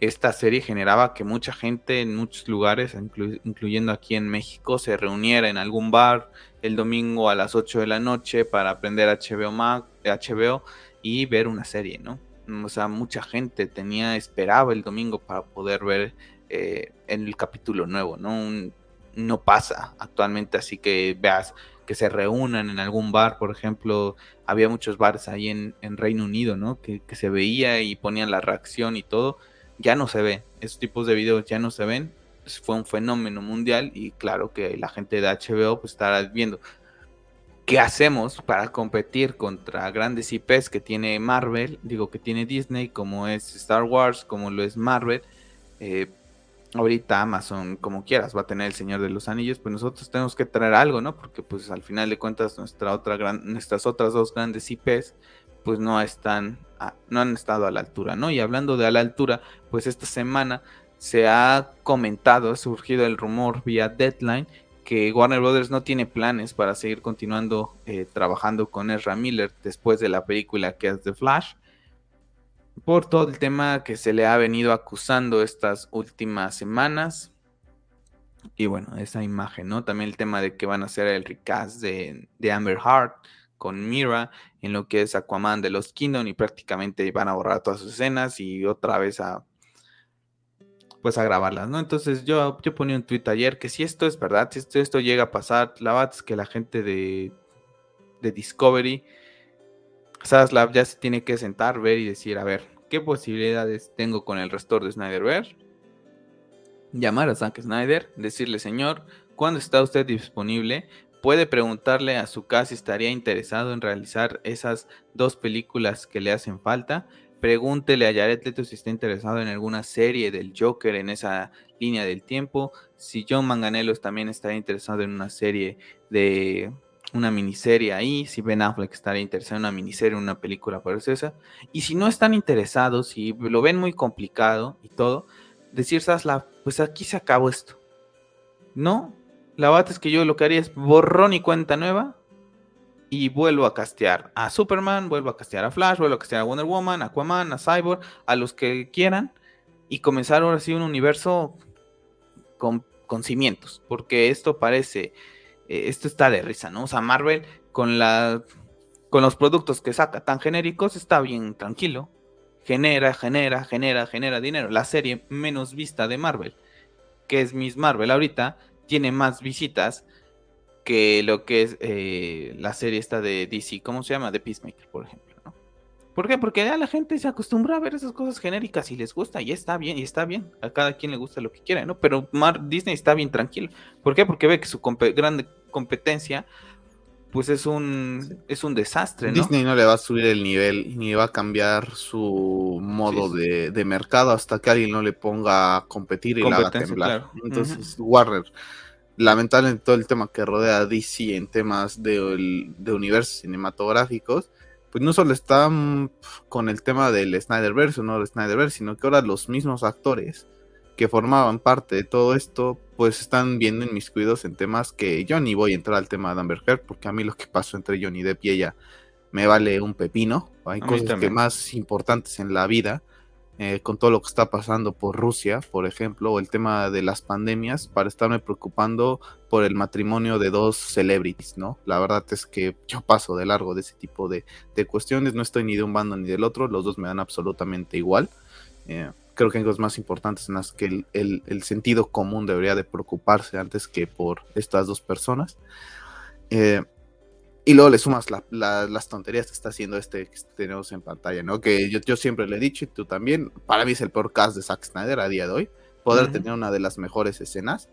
esta serie generaba que mucha gente en muchos lugares, incluyendo aquí en México, se reuniera en algún bar el domingo a las 8 de la noche para aprender HBO, Mac, HBO y ver una serie, ¿no? O sea, mucha gente tenía, esperaba el domingo para poder ver eh, el capítulo nuevo, ¿no? no pasa actualmente, así que veas que se reúnan en algún bar, por ejemplo, había muchos bares ahí en, Reino Unido, ¿no? Que se veía y ponían la reacción y todo ya no se ve. Esos tipos de videos ya no se ven. Fue un fenómeno mundial y claro que la gente de HBO pues estará viendo qué hacemos para competir contra grandes IPs que tiene Marvel, digo que tiene Disney, como es Star Wars, como lo es Marvel. Eh, ahorita Amazon, como quieras, va a tener el Señor de los Anillos, pues nosotros tenemos que traer algo, ¿no? Porque pues al final de cuentas nuestra otra gran, nuestras otras dos grandes IPs pues no están, no han estado a la altura, ¿no? Y hablando de a la altura, pues esta semana se ha comentado, ha surgido el rumor vía Deadline que Warner Brothers no tiene planes para seguir continuando eh, trabajando con Ezra Miller después de la película que es The Flash, por todo el tema que se le ha venido acusando estas últimas semanas. Y bueno, esa imagen, ¿no? También el tema de que van a hacer el recast de, de Amber Heart con Mira en lo que es Aquaman de los Kingdom y prácticamente van a borrar todas sus escenas y otra vez a pues a grabarlas, ¿no? Entonces yo, yo ponía un tweet ayer que si esto es verdad, si esto, llega a pasar, la verdad es que la gente de, de Discovery, Saslab ya se tiene que sentar, ver y decir, a ver, ¿qué posibilidades tengo con el restor de Snyder Llamar a Zack Snyder, decirle, señor, ¿cuándo está usted disponible? Puede preguntarle a su casa si estaría interesado en realizar esas dos películas que le hacen falta Pregúntele a Jared Leto si está interesado en alguna serie del Joker en esa línea del tiempo. Si John Manganello también estaría interesado en una serie de una miniserie ahí, si Ben Affleck estaría interesado en una miniserie, una película esa. Y si no están interesados, si lo ven muy complicado y todo, decir, Sasla, pues aquí se acabó esto. No, la verdad es que yo lo que haría es borrón y cuenta nueva y vuelvo a castear a Superman, vuelvo a castear a Flash, vuelvo a castear a Wonder Woman, a Aquaman, a Cyborg, a los que quieran y comenzar ahora sí un universo con, cimientos, porque esto parece, eh, esto está de risa, ¿no? O sea, Marvel con la con los productos que saca tan genéricos está bien tranquilo, genera, genera, genera, genera dinero. La serie menos vista de Marvel, que es Miss Marvel ahorita, tiene más visitas que lo que es eh, la serie esta de DC, ¿cómo se llama? De Peacemaker, por ejemplo, ¿no? ¿Por qué? Porque ya la gente se acostumbra a ver esas cosas genéricas y les gusta y está bien, y está bien, a cada quien le gusta lo que quiera, ¿no? Pero Mar Disney está bien tranquilo. ¿Por qué? Porque ve que su grande competencia pues es un es un desastre, ¿no? Disney no le va a subir el nivel ni va a cambiar su modo De, mercado hasta que alguien no le ponga a competir y la haga temblar. Entonces, Warner lamentablemente todo el tema que rodea a DC en temas de, de universos cinematográficos, pues no solo están con el tema del Snyderverse o no del Snyderverse, sino que ahora los mismos actores que formaban parte de todo esto, pues están viendo inmiscuidos en temas que yo ni voy a entrar al tema de Amber Heard, porque a mí lo que pasó entre Johnny Depp y ella me vale un pepino. Hay cosas que más importantes en la vida eh, con todo lo que está pasando por Rusia, por ejemplo, o el tema de las pandemias, para estarme preocupando por el matrimonio de dos celebrities, ¿no? La verdad es que yo paso de largo de ese tipo de, cuestiones, no estoy ni de un bando ni del otro, los dos me dan absolutamente igual. Eh, creo que hay cosas más importantes en las que el, sentido común debería de preocuparse antes que por estas dos personas. Eh, y luego le sumas las tonterías que está haciendo este que tenemos en pantalla, ¿no? Que yo, yo, siempre le he dicho, y tú también, para mí es el peor cast de Zack Snyder a día de hoy. Poder tener una de las mejores escenas.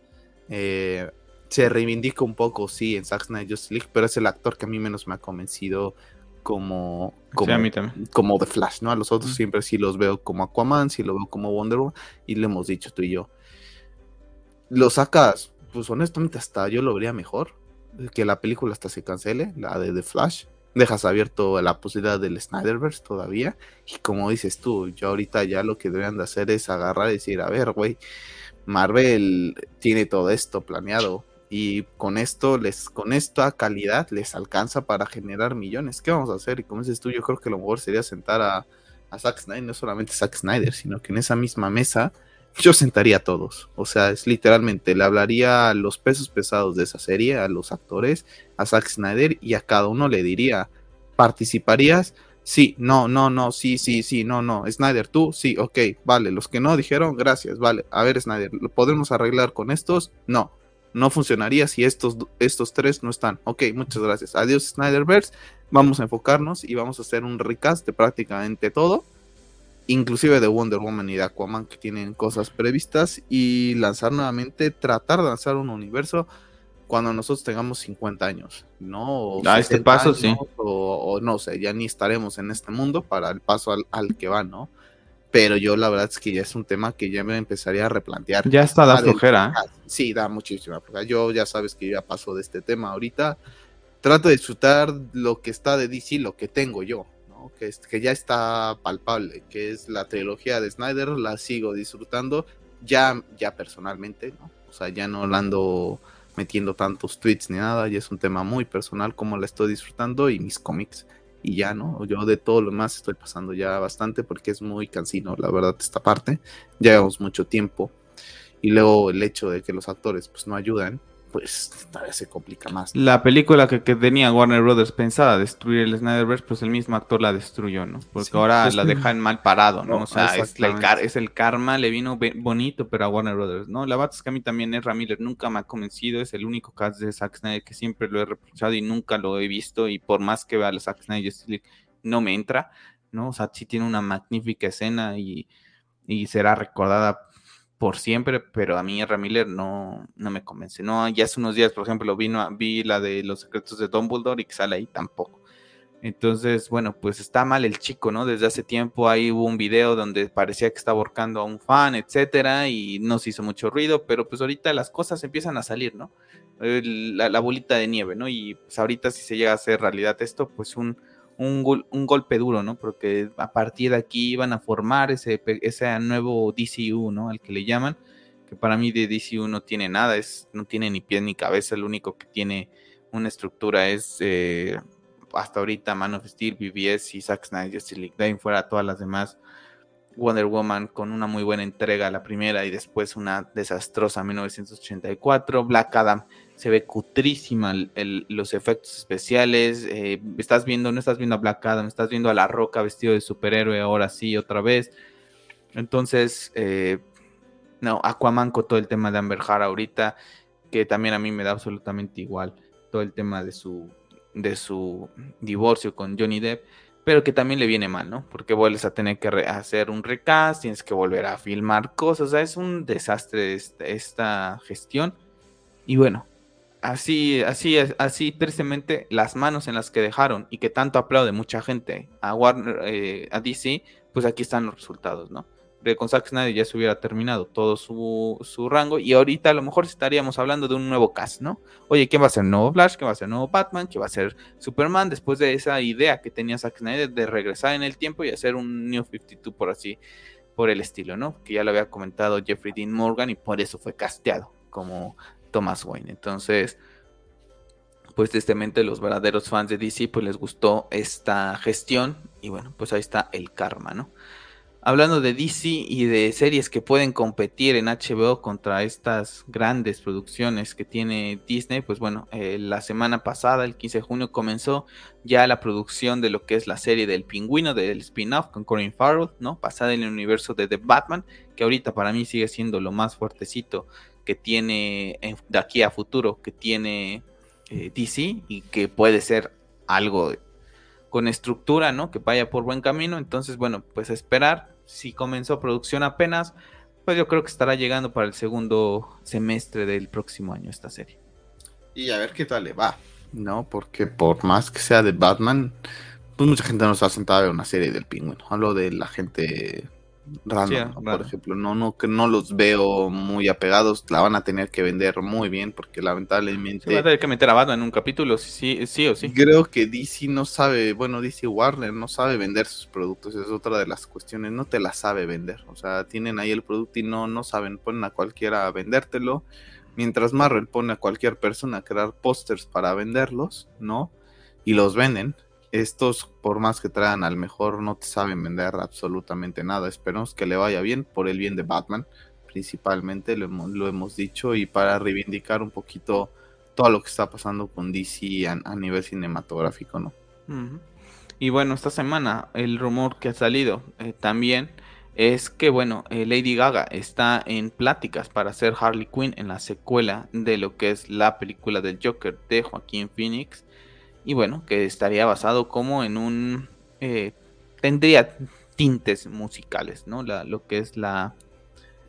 Eh, se reivindica un poco, sí, en Zack Snyder Justice League, pero es el actor que a mí menos me ha convencido como, como, como The Flash, ¿no? A los otros siempre sí los veo como Aquaman, sí lo veo como Wonder Woman, y lo hemos dicho tú y yo. Lo sacas, pues honestamente hasta yo lo vería mejor que la película hasta se cancele, la de The Flash. Dejas abierto la posibilidad del Snyderverse todavía. Y como dices tú, yo ahorita ya lo que deberían de hacer es agarrar y decir, a ver, güey, Marvel tiene todo esto planeado. Y con esto, les, con esta calidad les alcanza para generar millones. ¿Qué vamos a hacer? Y como dices tú, yo creo que lo mejor sería sentar a, a Zack Snyder, no solamente Zack Snyder, sino que en esa misma mesa yo sentaría a todos. O sea, es literalmente, le hablaría a los pesos pesados de esa serie, a los actores, a Zack Snyder y a cada uno le diría, ¿participarías? Sí, no, no, no, sí, sí, sí, no, no. Snyder, tú, sí, ok, vale. Los que no dijeron, gracias, vale. A ver, Snyder, ¿lo podemos arreglar con estos? No, no funcionaría si estos, estos tres no están. Ok, muchas gracias. Adiós, Snyderverse. Vamos a enfocarnos y vamos a hacer un recast de prácticamente todo inclusive de Wonder Woman y de Aquaman que tienen cosas previstas y lanzar nuevamente, tratar de lanzar un universo cuando nosotros tengamos 50 años, ¿no? a este paso, sí. O, no sé, ya ni estaremos en este mundo para el paso al, que va, ¿no? Pero yo la verdad es que ya es un tema que ya me empezaría a replantear. Ya está, da flojera. Sí, da muchísima flojera. Yo ya sabes que ya paso de este tema ahorita. Trato de disfrutar lo que está de DC, lo que tengo yo, que, que ya está palpable, que es la trilogía de Snyder, la sigo disfrutando ya, ya personalmente, ¿no? O sea, ya no la ando metiendo tantos tweets ni nada, y es un tema muy personal como la estoy disfrutando y mis cómics. Y ya, ¿no? Yo de todo lo más estoy pasando ya bastante porque es muy cansino, la verdad, esta parte. Llevamos mucho tiempo. Y luego el hecho de que los actores pues no ayudan, pues todavía se complica más. La película que, tenía Warner Brothers pensada destruir el Snyderverse, pues el mismo actor la destruyó, ¿no? Porque ahora pues la dejan mal parado, ¿no? o sea, es, el karma, le vino bonito, pero a Warner Brothers, ¿no? La verdad es que a mí también es Miller nunca me ha convencido, es el único cast de Zack Snyder que siempre lo he reprochado y nunca lo he visto, y por más que vea a Zack Snyder no me entra, ¿no? O sea, sí tiene una magnífica escena y, y será recordada por siempre, pero a mí Ramiller no, no me convence. No, ya hace unos días, por ejemplo, vino, vi la de los secretos de Dumbledore y que sale ahí tampoco. Entonces, bueno, pues está mal el chico, ¿no? Desde hace tiempo ahí hubo un video donde parecía que estaba ahorcando a un fan, etcétera, y no se hizo mucho ruido, pero pues ahorita las cosas empiezan a salir, ¿no? La, la bolita de nieve, ¿no? Y pues ahorita si se llega a hacer realidad esto, pues un, un, un, golpe duro, ¿no? Porque a partir de aquí iban a formar ese, ese nuevo DCU, ¿no? Al que le llaman, que para mí de DCU no tiene nada, es, no tiene ni pie ni cabeza, lo único que tiene una estructura es eh, hasta ahorita Man of Steel, BBS y Zack Snyder Justice League, de fuera todas las demás. Wonder Woman con una muy buena entrega la primera y después una desastrosa 1984, Black Adam se ve cutrísima los efectos especiales. Eh, estás viendo, no estás viendo a Black Adam, estás viendo a La Roca vestido de superhéroe ahora sí, otra vez. Entonces, eh, no, Aquaman con todo el tema de Amber Heard ahorita, que también a mí me da absolutamente igual todo el tema de su, de su divorcio con Johnny Depp, pero que también le viene mal, ¿no? Porque vuelves a tener que hacer un recast, tienes que volver a filmar cosas, o sea, es un desastre esta gestión. Y bueno, así, así, así tristemente, las manos en las que dejaron y que tanto aplaude mucha gente a Warner, eh, a DC, pues aquí están los resultados, ¿no? Con Zack Snyder ya se hubiera terminado todo su, su, rango y ahorita a lo mejor estaríamos hablando de un nuevo cast, ¿no? Oye, ¿quién va a ser el nuevo Flash? ¿Quién va a ser el nuevo Batman? ¿Quién va a ser Superman? Después de esa idea que tenía Zack Snyder de regresar en el tiempo y hacer un New 52 por así, por el estilo, ¿no? Que ya lo había comentado Jeffrey Dean Morgan y por eso fue casteado como Thomas Wayne. Entonces, pues tristemente los verdaderos fans de DC pues les gustó esta gestión y bueno, pues ahí está el karma, ¿no? Hablando de DC y de series que pueden competir en HBO contra estas grandes producciones que tiene Disney, pues bueno, eh, la semana pasada, el 15 de junio, comenzó ya la producción de lo que es la serie del pingüino, del spin-off con Corinne Farrell, ¿no? Basada en el universo de The Batman, que ahorita para mí sigue siendo lo más fuertecito que tiene de aquí a futuro, que tiene eh, DC y que puede ser algo con estructura, ¿no? Que vaya por buen camino. Entonces, bueno, pues esperar. Si comenzó producción apenas, pues yo creo que estará llegando para el segundo semestre del próximo año esta serie. Y a ver qué tal le va, ¿no? Porque por más que sea de Batman, pues mucha gente nos ha sentado a ver una serie del pingüino. Hablo de la gente por ejemplo, no, no, que no los veo muy apegados, la van a tener que vender muy bien porque lamentablemente... Se va a tener que meter a Batman en un capítulo, sí, sí o sí. Creo que DC no sabe, bueno, DC Warner no sabe vender sus productos, es otra de las cuestiones, no te la sabe vender, o sea, tienen ahí el producto y no, no saben, ponen a cualquiera a vendértelo, mientras Marvel pone a cualquier persona a crear pósters para venderlos, ¿no? Y los venden, estos, por más que traigan al mejor, no te saben vender absolutamente nada. Esperemos que le vaya bien por el bien de Batman, principalmente, lo hemos, dicho, y para reivindicar un poquito todo lo que está pasando con DC a, nivel cinematográfico, ¿no? Y bueno, esta semana el rumor que ha salido eh, también es que, bueno, eh, Lady Gaga está en pláticas para hacer Harley Quinn en la secuela de lo que es la película del Joker de Joaquín Phoenix y bueno, que estaría basado como en un... Eh, tendría tintes musicales, ¿no? La, lo que es la,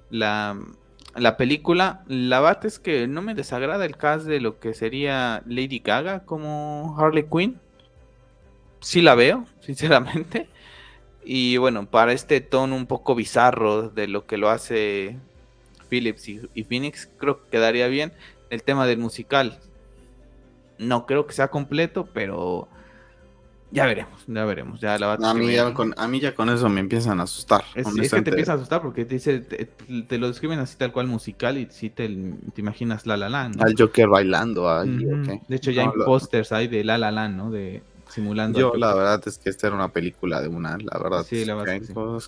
la, la película. La verdad es que no me desagrada el cast de lo que sería Lady Gaga como Harley Quinn. Sí la veo, [LAUGHS] sinceramente. Y bueno, para este tono un poco bizarro de lo que lo hace Phillips y, y Phoenix, creo que quedaría bien el tema del musical. No creo que sea completo, pero Ya veremos, ya veremos. Ya la a, mí ya con, a mí ya con eso me empiezan a asustar. Es, que te empieza a asustar porque te, dice, te, lo describen así tal cual musical y si te, te imaginas La La Land. Al Joker bailando ahí, De hecho ya hay pósters ahí de La La Land, ¿no? De simulando. Yo la verdad es que esta era una película de una, la verdad. Sí, la verdad.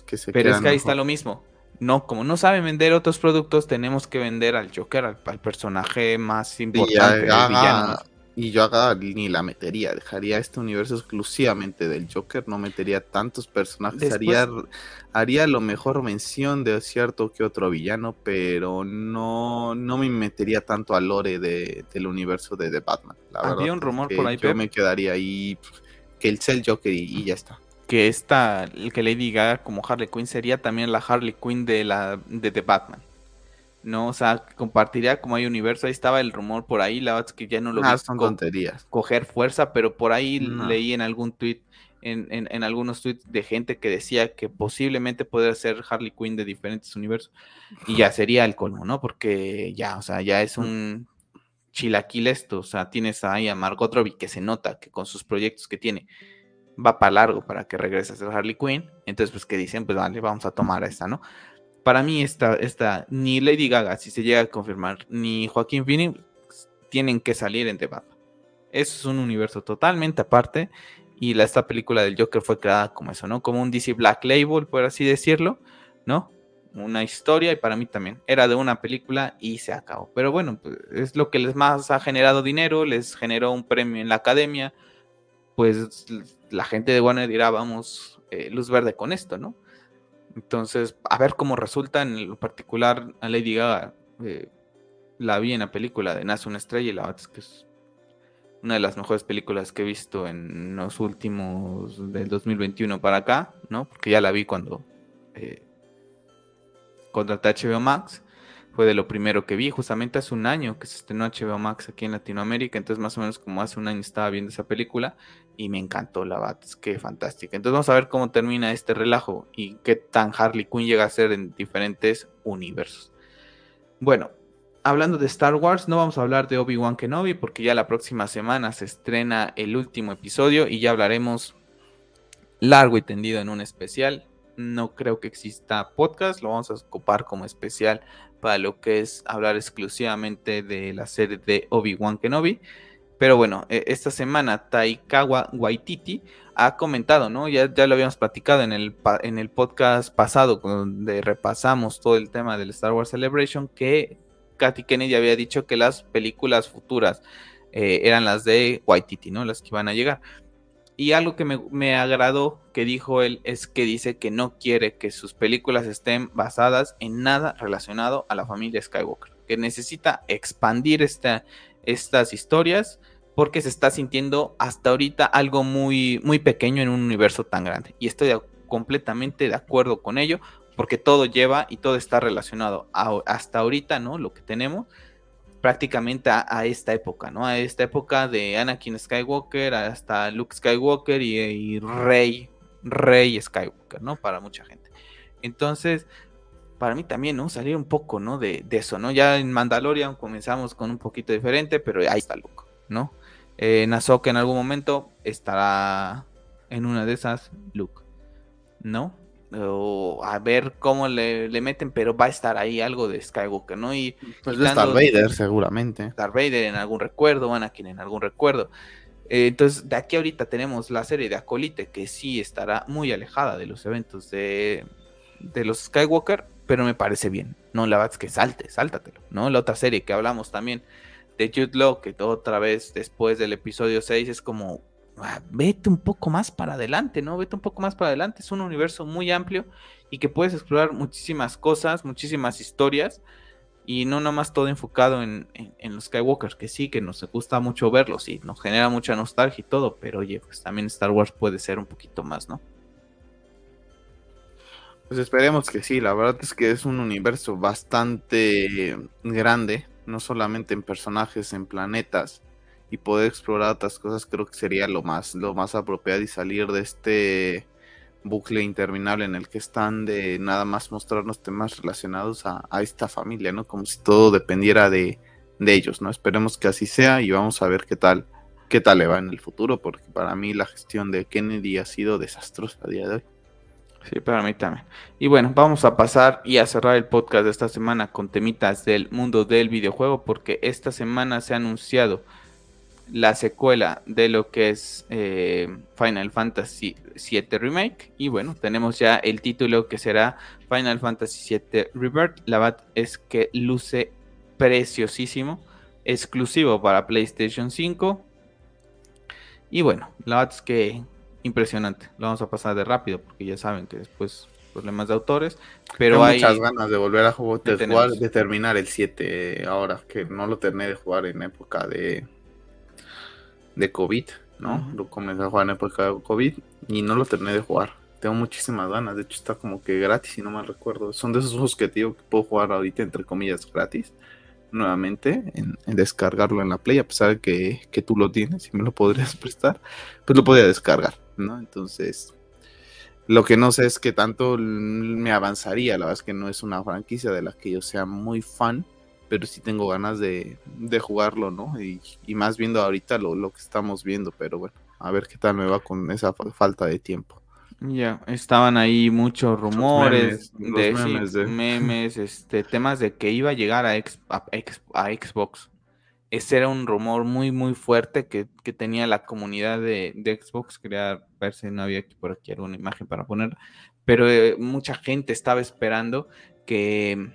Que se Pero es que ahí está lo mismo. No, como no saben vender otros productos, tenemos que vender al Joker, al, personaje más importante, villano. Y yo haga ni la metería, dejaría este universo exclusivamente del Joker, no metería tantos personajes, haría, haría lo mejor mención de cierto que otro villano, pero no, no me metería tanto al lore de, del universo de The Batman. La Había un rumor por ahí. Yo me quedaría ahí que el el Joker y, ya está. Que esta, el que Lady Gaga como Harley Quinn sería también la Harley Quinn de la de The Batman. ¿No? O sea, compartiría como hay universo, ahí estaba el rumor por ahí, la verdad es que ya no lo ah, vi tonterías. coger fuerza, pero por ahí leí en algún tweet, en, en, algunos tweets de gente que decía que posiblemente podría ser Harley Quinn de diferentes universos, y ya sería el colmo, ¿no? Porque ya, o sea, ya es un chilaquil esto, o sea, tienes ahí a Margot Robbie que se nota que con sus proyectos que tiene va para largo para que regrese a ser Harley Quinn, entonces pues que dicen, pues vale, vamos a tomar a esta, ¿no? Para mí esta, esta, ni Lady Gaga, si se llega a confirmar, ni Joaquín Phoenix tienen que salir en debate. Eso es un universo totalmente aparte y la, esta película del Joker fue creada como eso, ¿no? Como un DC Black Label, por así decirlo, ¿no? Una historia y para mí también era de una película y se acabó. Pero bueno, pues, es lo que les más ha generado dinero, les generó un premio en la academia, pues la gente de Warner dirá, vamos, eh, luz verde con esto, ¿no? Entonces, a ver cómo resulta en lo particular a Lady Gaga. Eh, la vi en la película de Nace una estrella y la verdad es que es una de las mejores películas que he visto en los últimos del 2021 para acá, ¿no? Porque ya la vi cuando eh, contraté HBO Max fue de lo primero que vi, justamente hace un año que se estrenó HBO Max aquí en Latinoamérica, entonces más o menos como hace un año estaba viendo esa película y me encantó la Bat, es que fantástica. Entonces vamos a ver cómo termina este relajo y qué tan Harley Quinn llega a ser en diferentes universos. Bueno, hablando de Star Wars, no vamos a hablar de Obi-Wan Kenobi porque ya la próxima semana se estrena el último episodio y ya hablaremos largo y tendido en un especial. No creo que exista podcast, lo vamos a ocupar como especial para lo que es hablar exclusivamente de la serie de Obi-Wan Kenobi. Pero bueno, e, esta semana Taikawa Waititi ha comentado, ¿no? Ya, ya lo habíamos platicado en el, en el podcast pasado, donde repasamos todo el tema del Star Wars Celebration, que Katy Kennedy había dicho que las películas futuras eh, eran las de Waititi, ¿no? Las que iban a llegar. Y algo que me, agradó que dijo él es que dice que no quiere que sus películas estén basadas en nada relacionado a la familia Skywalker, que necesita expandir estas historias porque se está sintiendo hasta ahorita algo muy, muy pequeño en un universo tan grande. Y estoy completamente de acuerdo con ello, porque todo lleva y todo está relacionado hasta ahorita, ¿no? Lo que tenemos prácticamente a, esta época, ¿no? A esta época de Anakin Skywalker hasta Luke Skywalker y, Rey, Rey Skywalker, ¿no? Para mucha gente. Entonces, para mí también, ¿no? Salir un poco, ¿no? De, eso, ¿no? Ya en Mandalorian comenzamos con un poquito diferente, pero ahí está Luke, ¿no? Eh, Nazoka en algún momento estará en una de esas, Luke, ¿no? o a ver cómo le, meten, pero va a estar ahí algo de Skywalker, ¿no? Y pues de Darth Vader, seguramente. Darth Vader en algún recuerdo, Anakin en algún recuerdo. Eh, entonces, de aquí ahorita tenemos la serie de Acolite, que sí estará muy alejada de los eventos de, de los Skywalker, pero me parece bien. No, la es que salte, sáltatelo, ¿no? La otra serie que hablamos también de Jude Law, que otra vez después del episodio 6 es como, Ah, vete un poco más para adelante, ¿no? Vete un poco más para adelante. Es un universo muy amplio y que puedes explorar muchísimas cosas, muchísimas historias y no nomás todo enfocado en, los Skywalkers, que sí, que nos gusta mucho verlos y nos genera mucha nostalgia y todo, pero oye, pues también Star Wars puede ser un poquito más, ¿no? Pues esperemos que sí, la verdad es que es un universo bastante grande, no solamente en personajes, en planetas, y poder explorar otras cosas creo que sería lo más lo más apropiado y salir de este bucle interminable en el que están de nada más mostrarnos temas relacionados a, esta familia, ¿no? Como si todo dependiera de, ellos, ¿no? Esperemos que así sea y vamos a ver qué tal, qué tal le va en el futuro, porque para mí la gestión de Kennedy ha sido desastrosa a día de hoy. Sí, para mí también. Y bueno, vamos a pasar y a cerrar el podcast de esta semana con temitas del mundo del videojuego, porque esta semana se ha anunciado la secuela de lo que es eh, Final Fantasy VII Remake. Y bueno, tenemos ya el título que será Final Fantasy VII Rebirth. La verdad es que luce preciosísimo, exclusivo para PlayStation 5. Y bueno, la verdad es que impresionante. Lo vamos a pasar de rápido porque ya saben que después problemas de autores. Pero hay muchas ganas de volver a jugar, de, terminar el 7 ahora que no lo terminé de jugar en época de de COVID, ¿no? Lo comencé a jugar en época de COVID y no lo terminé de jugar. Tengo muchísimas ganas, de hecho está como que gratis, si no mal recuerdo. Son de esos juegos que digo que puedo jugar ahorita, entre comillas, gratis, nuevamente, en, descargarlo en la Play, a pesar de que, que, tú lo tienes y me lo podrías [LAUGHS] prestar, pues lo podía descargar, ¿no? Entonces, lo que no sé es que tanto me avanzaría, la verdad es que no es una franquicia de la que yo sea muy fan, pero sí tengo ganas de, jugarlo, ¿no? Y, más viendo ahorita lo, que estamos viendo, pero bueno, a ver qué tal me va con esa falta de tiempo. Ya, estaban ahí muchos rumores de, memes, este, temas de que iba a llegar a, a, Xbox. Ese era un rumor muy, muy fuerte que, tenía la comunidad de, Xbox. Quería ver si no había aquí por aquí alguna imagen para poner. Pero eh, mucha gente estaba esperando que,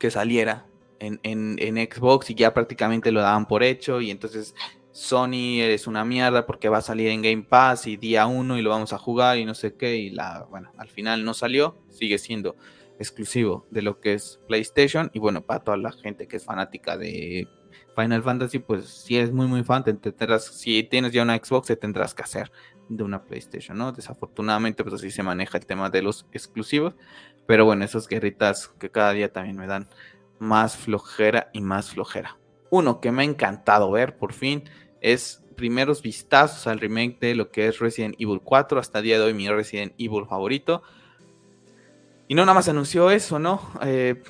que saliera en, Xbox y ya prácticamente lo daban por hecho y entonces Sony es una mierda porque va a salir en Game Pass y día uno y lo vamos a jugar y no sé qué y la bueno al final no salió sigue siendo exclusivo de lo que es PlayStation y bueno para toda la gente que es fanática de Final Fantasy pues si es muy muy fan te tendrás si tienes ya una Xbox te tendrás que hacer de una PlayStation no desafortunadamente pues así se maneja el tema de los exclusivos pero bueno esas guerritas que cada día también me dan más flojera y más flojera. Uno que me ha encantado ver por fin es primeros vistazos al remake de lo que es Resident Evil 4, hasta el día de hoy mi Resident Evil favorito. Y no nada más anunció eso, ¿no? Eh,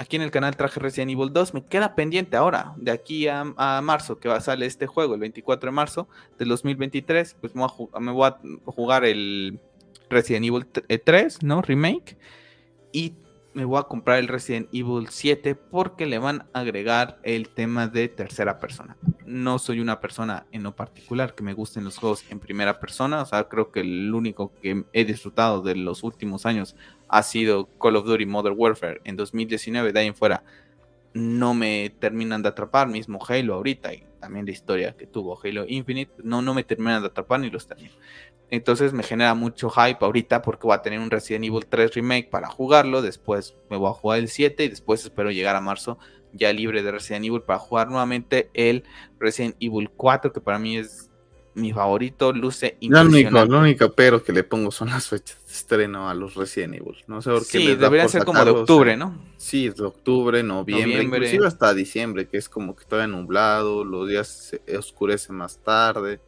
aquí en el canal traje Resident Evil 2, me queda pendiente ahora, de aquí a, marzo, que va a salir este juego, el 24 de marzo del 2023, pues me voy a, me voy a jugar el Resident Evil 3, eh, ¿no? Remake. Y me voy a comprar el Resident Evil 7 porque le van a agregar el tema de tercera persona. No soy una persona en lo particular que me gusten los juegos en primera persona, o sea, creo que el único que he disfrutado de los últimos años ha sido Call of Duty Modern Warfare en 2019, de ahí en fuera no me terminan de atrapar, mismo Halo ahorita y también la historia que tuvo Halo Infinite, no, no me terminan de atrapar ni los termino. Entonces me genera mucho hype ahorita porque voy a tener un Resident Evil 3 remake para jugarlo. Después me voy a jugar el 7 y después espero llegar a marzo ya libre de Resident Evil para jugar nuevamente el Resident Evil 4 que para mí es mi favorito, luce impresionante. Lo único, pero que le pongo son las fechas de estreno a los Resident Evil. No sé por qué. Sí, deberían ser como de octubre, ¿no? Sí, de octubre, noviembre, inclusive hasta diciembre, que es como que todavía nublado, los días se oscurecen más tarde.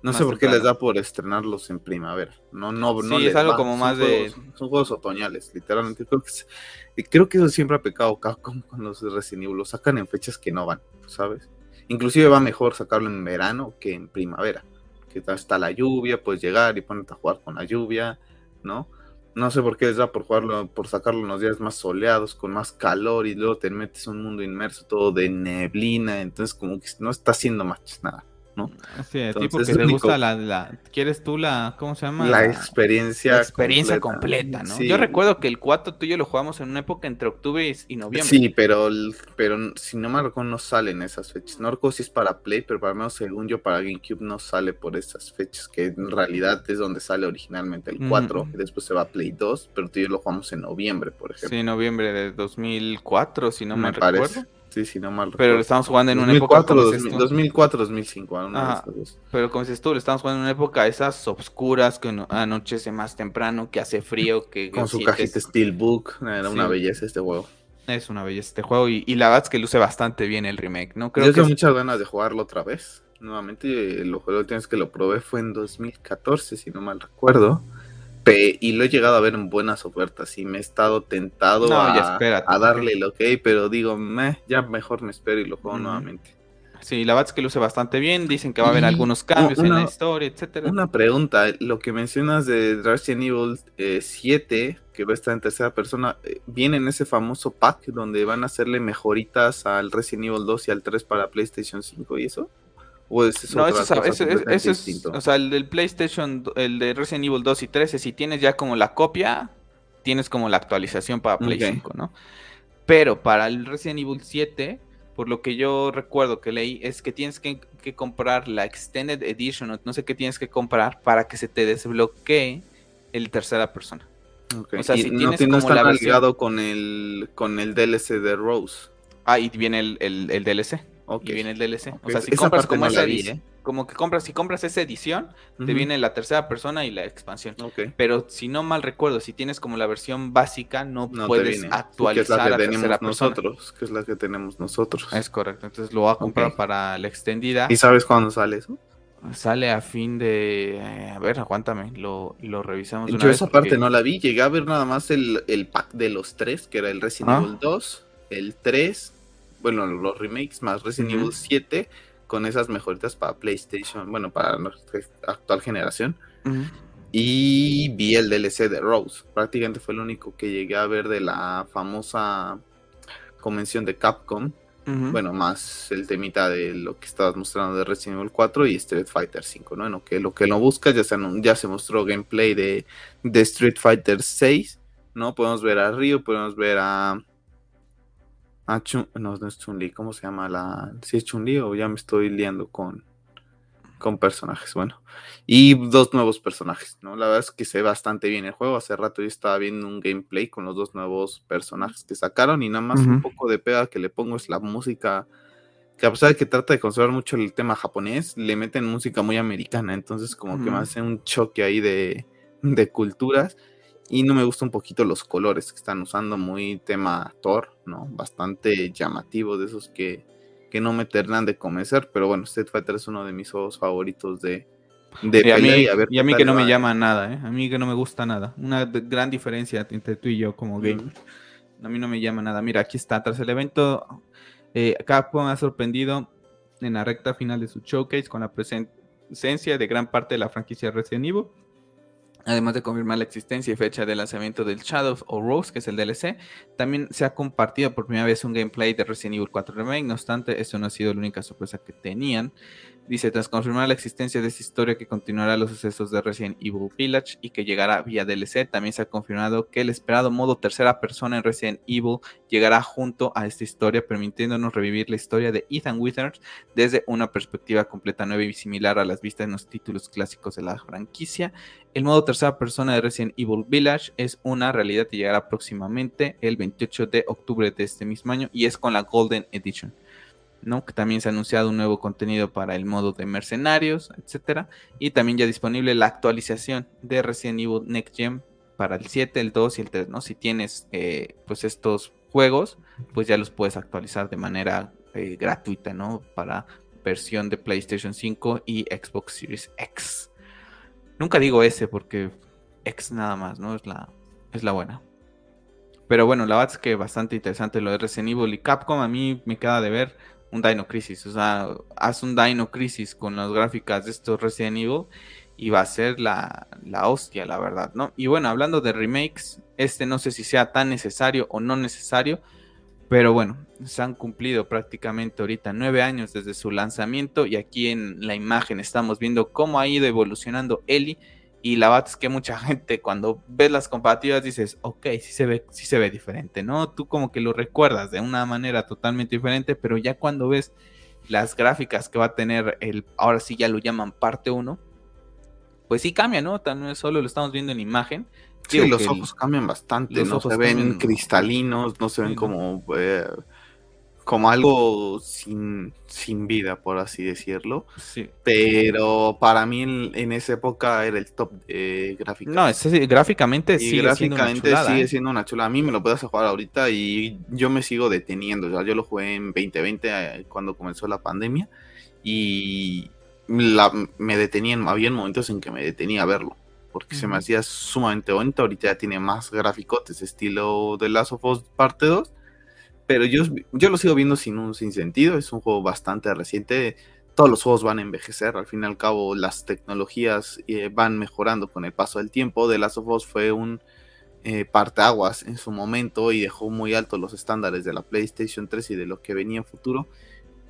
No sé por qué les da por estrenarlos en primavera. No, no, sí, es algo como más de. son juegos otoñales, literalmente. Creo que, creo que eso siempre ha pecado con los Resident Evil. Lo sacan en fechas que no van, ¿sabes? Inclusive va mejor sacarlo en verano que en primavera. Que está la lluvia, puedes llegar y ponerte a jugar con la lluvia, ¿no? No sé por qué les da por jugarlo, por sacarlo en los días más soleados, con más calor, y luego te metes en un mundo inmerso todo de neblina, entonces como que no está haciendo más nada. ¿No? Sí, tipo que te gusta la, ¿Quieres tú la. ¿Cómo se llama? La experiencia. experiencia completa, ¿no? Yo recuerdo que el 4 tú y yo lo jugamos en una época entre octubre y noviembre. Sí, pero, pero si no me recuerdo, no salen esas fechas. No recuerdo si es para Play, pero para menos según yo, para GameCube no sale por esas fechas, que en realidad es donde sale originalmente el 4, y después se va a Play 2, pero tú y yo lo jugamos en noviembre, por ejemplo. Sí, noviembre de 2004, si no me, me recuerdo. Sí, sí, no mal. Pero lo estamos jugando en una época. 2004, 2005. pero como dices tú, lo estamos jugando en una época esas obscuras que anochece más temprano, que hace frío. que Con su cajita Steelbook. Era una belleza este juego. Es una belleza este juego. Y, la verdad es que luce bastante bien el remake. ¿no? Creo Yo tengo muchas ganas de jugarlo otra vez. Nuevamente, lo juego tienes que lo probé fue en 2014, si no mal recuerdo y lo he llegado a ver en buenas ofertas y me he estado tentado a, darle el ok, pero digo, ya mejor me espero y lo juego nuevamente. Sí, la verdad es que luce bastante bien. Dicen que va a haber algunos cambios en la historia, etcétera. Una pregunta: lo que mencionas de Resident Evil 7, eh, que va a estar en tercera persona, eh, ¿viene en ese famoso pack donde van a hacerle mejoritas al Resident Evil 2 y al 3 para PlayStation 5 y eso? ¿O es eso no, eso, es, o sea, el del PlayStation, el de Resident Evil 2 y 3, si tienes ya como la copia, tienes como la actualización para Play 5, ¿no? Pero para el Resident Evil 7 por lo que yo recuerdo que leí, es que tienes que, comprar la Extended Edition, o no sé qué tienes que comprar para que se te desbloquee el tercera persona. O sea, si no, tienes como la ligado con el, con el DLC de Rose. Ah, y viene el, el, DLC. Y viene el DLC. O sea, si compras como esa edición como que compras, si compras esa edición, te viene la tercera persona y la expansión. Pero si no mal recuerdo, si tienes como la versión básica, no, puedes actualizar que es la que tenemos nosotros, que es la que tenemos nosotros. Es correcto, entonces lo voy a comprar para la extendida. ¿Y sabes cuándo sale eso? Sale a fin de. Eh, a ver, aguántame, lo, lo revisamos. Yo esa parte no la vi, llegué a ver nada más el, pack de los tres, que era el Resident ah. Evil 2, el 3, bueno, los remakes más Resident Evil 7 con esas mejoritas para PlayStation, bueno, para nuestra actual generación. Y vi el DLC de Rose. Prácticamente fue el único que llegué a ver de la famosa convención de Capcom. Bueno, más el temita de lo que estabas mostrando de Resident Evil 4 y Street Fighter 5, ¿no? Bueno, que lo que lo buscas, ya se, ya se mostró gameplay de, de Street Fighter 6, ¿no? Podemos ver a Ryu, podemos ver a, Ah, no, no es Chun-Li, ¿cómo se llama la...? Si es Chun-Li o ya me estoy liando con, con personajes, bueno. Y dos nuevos personajes, ¿no? La verdad es que se ve bastante bien el juego. Hace rato yo estaba viendo un gameplay con los dos nuevos personajes que sacaron y nada más un poco de pega que le pongo es la música, que a pesar de que trata de conservar mucho el tema japonés, le meten música muy americana, entonces como que me hace un choque ahí de, de culturas y no me gustan un poquito los colores que están usando, muy tema Thor, ¿no? Bastante llamativo, de esos que, que no me terminan de convencer. Pero bueno, Street Fighter es uno de mis juegos favoritos de, de y, a mí, y, a mí que no me llama nada, ¿eh? A mí que no me gusta nada. Una gran diferencia entre tú y yo como game. A mí no me llama nada. Mira, aquí está. Tras el evento, eh, Capcom ha sorprendido en la recta final de su showcase con la presencia de gran parte de la franquicia Resident Evil Además de confirmar la existencia y fecha de lanzamiento del Shadow of Rose, que es el DLC, también se ha compartido por primera vez un gameplay de Resident Evil 4 Remake. No obstante, esto no ha sido la única sorpresa que tenían. Dice, tras confirmar la existencia de esta historia que continuará los sucesos de Resident Evil Village y que llegará vía DLC, también se ha confirmado que el esperado modo tercera persona en Resident Evil llegará junto a esta historia, permitiéndonos revivir la historia de Ethan Withers desde una perspectiva completa nueva y similar a las vistas en los títulos clásicos de la franquicia. El modo tercera persona de Resident Evil Village es una realidad y llegará próximamente el 28 de octubre de este mismo año y es con la Golden Edition. Que también se ha anunciado un nuevo contenido para el modo de mercenarios, etcétera. Y también ya disponible la actualización de Resident Evil Next Gen para el 7, el 2 y el 3, ¿no? Si tienes eh, pues estos juegos, pues ya los puedes actualizar de manera eh, gratuita, ¿no? Para versión de PlayStation 5 y Xbox Series X. Nunca digo ese porque X nada más, ¿no? Es la, es la buena. Pero bueno, la verdad es que bastante interesante lo de Resident Evil y Capcom. A mí me queda de ver un Dino Crisis. O sea, haz un Dino Crisis con las gráficas de estos Resident Evil y va a ser la, la, hostia, la verdad, ¿no? Y bueno, hablando de remakes, este no sé si sea tan necesario o no necesario, pero bueno, se han cumplido prácticamente ahorita nueve años desde su lanzamiento y aquí en la imagen estamos viendo cómo ha ido evolucionando Ellie y la verdad es que mucha [LAUGHS] gente cuando ves las comparativas dices, ok, sí se ve, sí se ve diferente, ¿no? Tú como que lo recuerdas de una manera totalmente diferente, pero ya cuando ves las gráficas que va a tener el, ahora sí ya lo llaman parte 1, pues sí cambia, ¿no? También solo lo estamos viendo en imagen. Sí, los ojos cambian bastante, no se ven cristalinos, no se ven como... Eh, como algo sin, sin vida, por así decirlo. Sí. Pero para mí en, esa época era el top de. No, gráficamente sí. Gráficamente sigue siendo una chula. A mí me lo puedes jugar ahorita y yo me sigo deteniendo. Ya yo lo jugué en 2020 eh, cuando comenzó la pandemia y me detenía, había momentos en que me detenía a verlo. Porque se me hacía sumamente bonito. Ahorita ya tiene más graficotes, estilo de Last of Us parte 2 pero yo, yo lo sigo viendo sin un sin sentido. Es un juego bastante reciente. Todos los juegos van a envejecer. Al fin y al cabo, las tecnologías eh, van mejorando con el paso del tiempo. The Last of Us fue un eh, parteaguas en su momento y dejó muy altos los estándares de la PlayStation 3 y de lo que venía en futuro.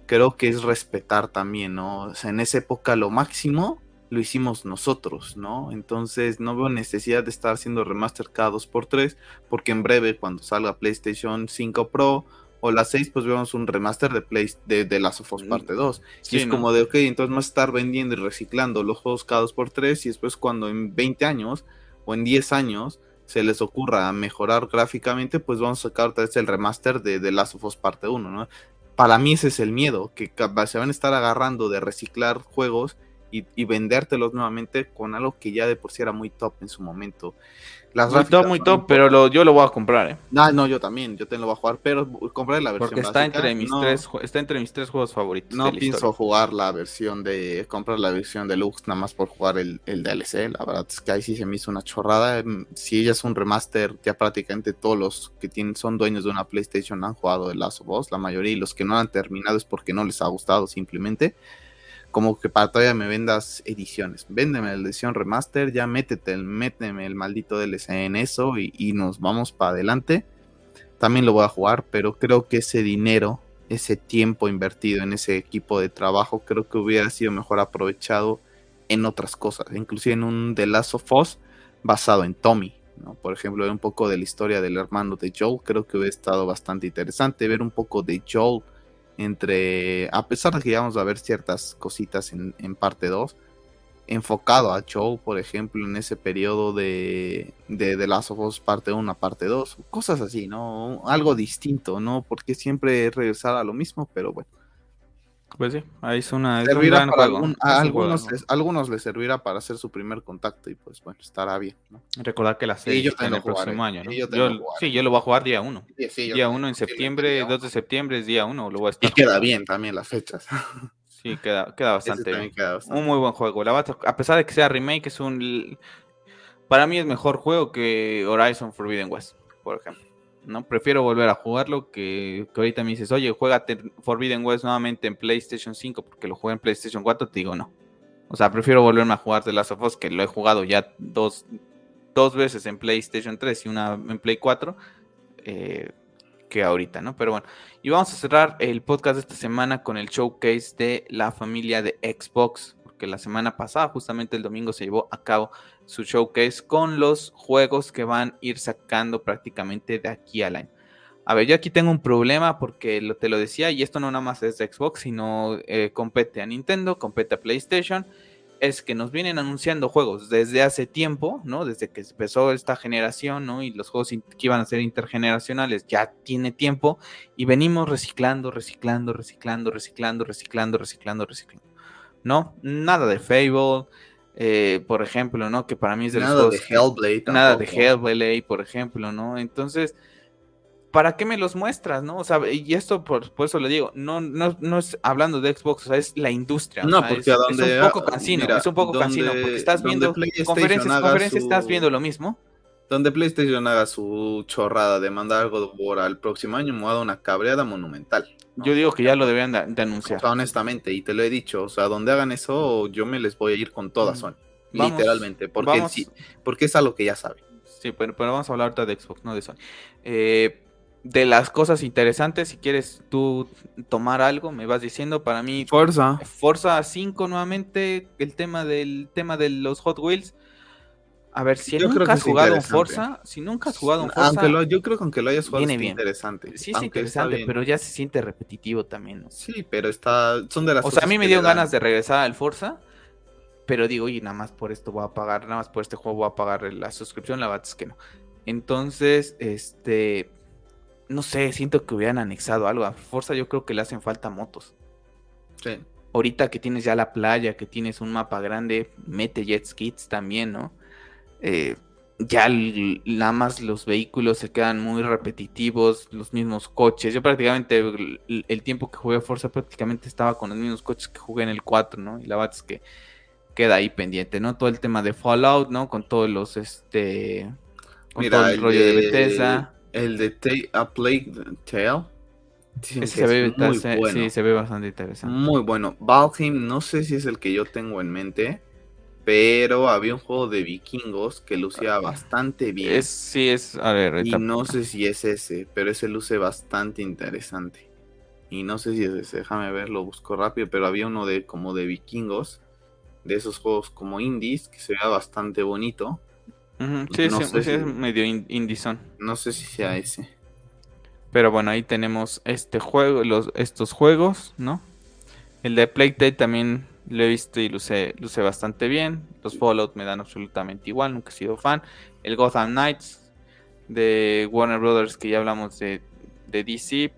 Creo que es respetar también, ¿no? O sea, en esa época lo máximo lo hicimos nosotros, ¿no? Entonces no veo necesidad de estar haciendo remaster cada 2x3, porque en breve cuando salga PlayStation 5 Pro o la 6, pues vemos un remaster de, Play, de, de Last of Us mm, parte 2. y es como de, ok, entonces más estar vendiendo y reciclando los juegos cada 2x3 y después cuando en 20 años o en 10 años se les ocurra mejorar gráficamente, pues vamos a sacar otra vez el remaster de The Last of Us parte 1, ¿no? Para mí ese es el miedo, que se van a estar agarrando de reciclar juegos y, vendértelos nuevamente con algo que ya de por sí era muy top en su momento. Las muy top, muy top, pero yo lo voy a comprar, ¿eh? No, no, yo también, yo te lo voy a jugar, pero compraré la versión Porque está entre mis tres, está entre mis tres juegos favoritos. No pienso jugar la versión de, comprar la versión deluxe nada más por jugar el, el, DLC, la verdad es que ahí sí se me hizo una chorrada. Mm, si ella es un remaster, ya prácticamente todos los que tienen, son dueños de una PlayStation han jugado el Last of Us, la mayoría, y los que no han terminado es porque no les ha gustado simplemente como que para todavía me vendas ediciones. Véndeme la edición remaster, ya métete, méteme el maldito DLC en eso y, nos vamos para adelante. También lo voy a jugar, pero creo que ese dinero, ese tiempo invertido en ese equipo de trabajo, creo que hubiera sido mejor aprovechado en otras cosas, inclusive en un The Last of Us basado en Tommy. ¿no? Por ejemplo, ver un poco de la historia del hermano de Joel, creo que hubiera estado bastante interesante. Ver un poco de Joel entre, a pesar de que ya vamos a ver ciertas cositas en, parte 2, enfocado a Joe, por ejemplo, en ese periodo de, de The Last of Us parte 1 a parte 2, cosas así, ¿no? Algo distinto, ¿no? Porque siempre regresar a lo mismo, pero bueno. Pues sí, ahí es una. a algunos, les, algunos les servirá para hacer su primer contacto y pues bueno, estará bien. ¿no? Recordar que la serie en el próximo año. ¿no? Yo sí, yo lo voy a jugar día 1. día 1 en septiembre, 2 de septiembre es día 1. Lo voy a estar y queda bien también las fechas. Sí, queda, queda bastante bien. Un muy buen juego. La a pesar de que sea remake, es un. Para mí es mejor juego que Horizon Forbidden West, por ejemplo. ¿No? Prefiero volver a jugarlo que, que ahorita me dices, oye, juega Forbidden West nuevamente en PlayStation 5 porque lo jugué en PlayStation 4, te digo no. O sea, prefiero volverme a jugar The Last of Us, que lo he jugado ya dos, dos veces en PlayStation 3 y una en Play 4, eh, que ahorita, ¿no? Pero bueno, y vamos a cerrar el podcast de esta semana con el showcase de la familia de Xbox, porque la semana pasada, justamente el domingo, se llevó a cabo su showcase con los juegos que van a ir sacando prácticamente de aquí al año. A ver, yo aquí tengo un problema porque te lo decía, y esto no nada más es de Xbox, sino eh, compete a Nintendo, compete a PlayStation. Es que nos vienen anunciando juegos desde hace tiempo, ¿no? Desde que empezó esta generación, ¿no? Y los juegos que iban a ser intergeneracionales ya tiene tiempo. Y venimos reciclando, reciclando, reciclando, reciclando, reciclando, reciclando, reciclando. ¿No? Nada de Fable, eh, por ejemplo, ¿no? Que para mí es de nada de Hellblade. Nada de Hellblade, por ejemplo, ¿no? Entonces, ¿para qué me los muestras, no? O sea, y esto por, eso le digo, no, no, no es hablando de Xbox, o sea, es la industria. No, porque es, donde, es un poco cansino, es un poco cansino, porque estás viendo conferencias, conferencias, estás viendo lo mismo. Donde PlayStation haga su chorrada de mandar algo de War al próximo año, me va a dar una cabreada monumental. Yo digo que ya lo deberían de, anunciar. honestamente, y te lo he dicho, o sea, donde hagan eso, yo me les voy a ir con toda mm. Sony. literalmente, porque, sí, porque es algo que ya saben. Sí, pero, pero vamos a hablar ahorita de Xbox, no de Sony. Eh, de las cosas interesantes, si quieres tú tomar algo, me vas diciendo, para mí... Forza. Forza 5 nuevamente, el tema del tema de los Hot Wheels a ver, si nunca has jugado un Forza, si nunca has jugado un Forza. Aunque yo creo que aunque lo hayas jugado es interesante. Sí, es interesante, pero ya se siente repetitivo también. Sí, pero está. Son de las O sea, a mí me dio ganas de regresar al Forza. Pero digo, oye, nada más por esto voy a pagar, nada más por este juego voy a pagar la suscripción, la verdad es que no. Entonces, este. No sé, siento que hubieran anexado algo. A Forza yo creo que le hacen falta motos. Sí. Ahorita que tienes ya la playa, que tienes un mapa grande, mete jet skis también, ¿no? Eh, ya nada más los vehículos se quedan muy repetitivos, los mismos coches. Yo prácticamente el, tiempo que jugué a Forza prácticamente estaba con los mismos coches que jugué en el 4, ¿no? Y la verdad es que queda ahí pendiente, ¿no? Todo el tema de Fallout, ¿no? Con todos los, este... Con todo el, rollo de, Bethesda. El de A Plague Tale. se, ve, muy bueno. Sí, se ve bastante interesante. Muy bueno. Valheim, no sé si es el que yo tengo en mente, pero había un juego de vikingos que lucía bastante bien. Es, sí, es. A ver, y no sé si es ese, pero ese luce bastante interesante. Y no sé si es ese, déjame ver, lo busco rápido, pero había uno de como de vikingos, de esos juegos como indies, que se vea bastante bonito. Sí, sí, es medio indie No sé si sea ese. Pero bueno, ahí tenemos este juego, los, estos juegos, ¿no? El de Playdate también lo he visto y luce, luce bastante bien. Los Fallout me dan absolutamente igual, nunca he sido fan. El Gotham Knights de Warner Brothers, que ya hablamos de, de DC.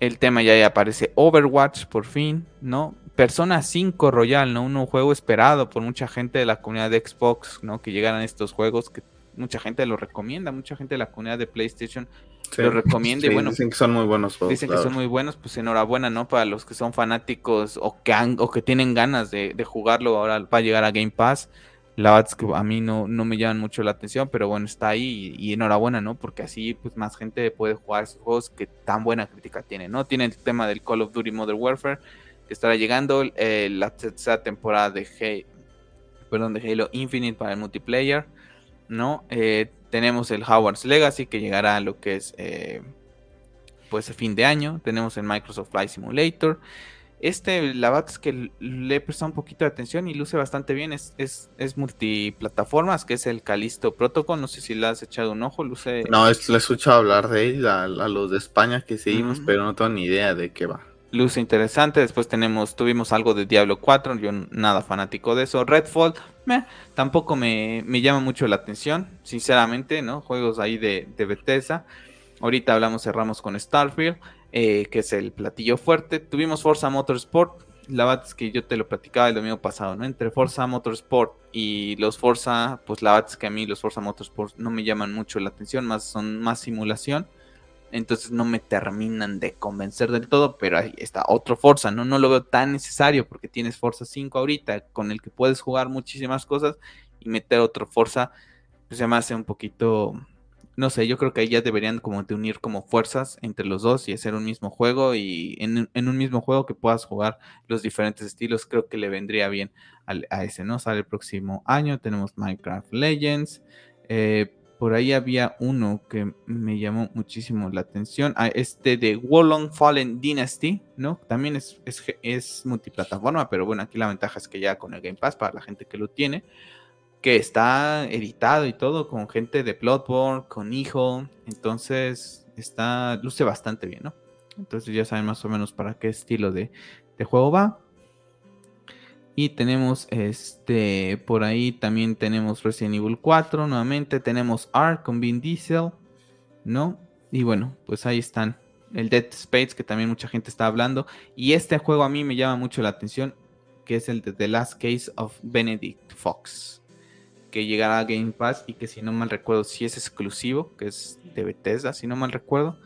El tema ya, aparece Overwatch por fin, ¿no? Persona 5 Royal, ¿no? Un juego esperado por mucha gente de la comunidad de Xbox, ¿no? Que llegaran estos juegos que mucha gente lo recomienda, mucha gente de la comunidad de PlayStation lo recomienda. y bueno, dicen que son muy buenos juegos. Dicen que son muy buenos, pues enhorabuena, ¿no? Para los que son fanáticos o que, o que tienen ganas de, jugarlo, ahora va a llegar a Game Pass. La verdad es que a mí no, no me llaman mucho la atención, pero bueno, está ahí y, enhorabuena, ¿no? Porque así pues más gente puede jugar esos juegos que tan buena crítica tienen, ¿no? Tiene el tema del Call of Duty Modern Warfare, que estará llegando, eh, la tercera temporada de, perdón, de Halo Infinite para el multiplayer ¿no? Eh, tenemos el Howard's Legacy que llegará a lo que es eh, pues a fin de año. Tenemos el Microsoft Flight Simulator. Este, la verdad es que le he prestado un poquito de atención y luce bastante bien. Es, es, es multiplataformas, que es el Calisto Protocol. No sé si le has echado un ojo, luce. No, es, le he escuchado hablar de él a, los de España que seguimos, pero no tengo ni idea de qué va. Luce interesante. Después tenemos, tuvimos algo de Diablo 4. Yo nada fanático de eso. Redfall, tampoco me, llama mucho la atención, sinceramente, ¿no? Juegos ahí de, de Bethesda. Ahorita hablamos, cerramos con Starfield, eh, que es el platillo fuerte. Tuvimos Forza Motorsport. La verdad es que yo te lo platicaba el domingo pasado, ¿no? Entre Forza Motorsport y los Forza, pues la verdad es que a mí los Forza Motorsport no me llaman mucho la atención, más son más simulación entonces no me terminan de convencer del todo, pero ahí está otro Forza, ¿no? No lo veo tan necesario porque tienes Forza 5 ahorita con el que puedes jugar muchísimas cosas y meter otro Forza, pues se me hace un poquito, no sé, yo creo que ahí ya deberían como de unir como fuerzas entre los dos y hacer un mismo juego y en, un mismo juego que puedas jugar los diferentes estilos, creo que le vendría bien a, ese, ¿no? Sale el próximo año, tenemos Minecraft Legends, eh, por ahí había uno que me llamó muchísimo la atención. Ah, este de Wolong Fallen Dynasty, ¿no? También es, es, multiplataforma, pero bueno, aquí la ventaja es que ya con el Game Pass, para la gente que lo tiene, que está editado y todo, con gente de Bloodborne, con hijo. Entonces, está, luce bastante bien, ¿no? Entonces ya saben más o menos para qué estilo de, de juego va. Y tenemos este, por ahí también tenemos Resident Evil 4, nuevamente tenemos Ark con Vin Diesel, ¿no? Y bueno, pues ahí están. El Dead Space, que también mucha gente está hablando. Y este juego a mí me llama mucho la atención, que es el de The Last Case of Benedict Fox, que llegará a Game Pass y que si no mal recuerdo, si es exclusivo, que es de Bethesda, si no mal recuerdo.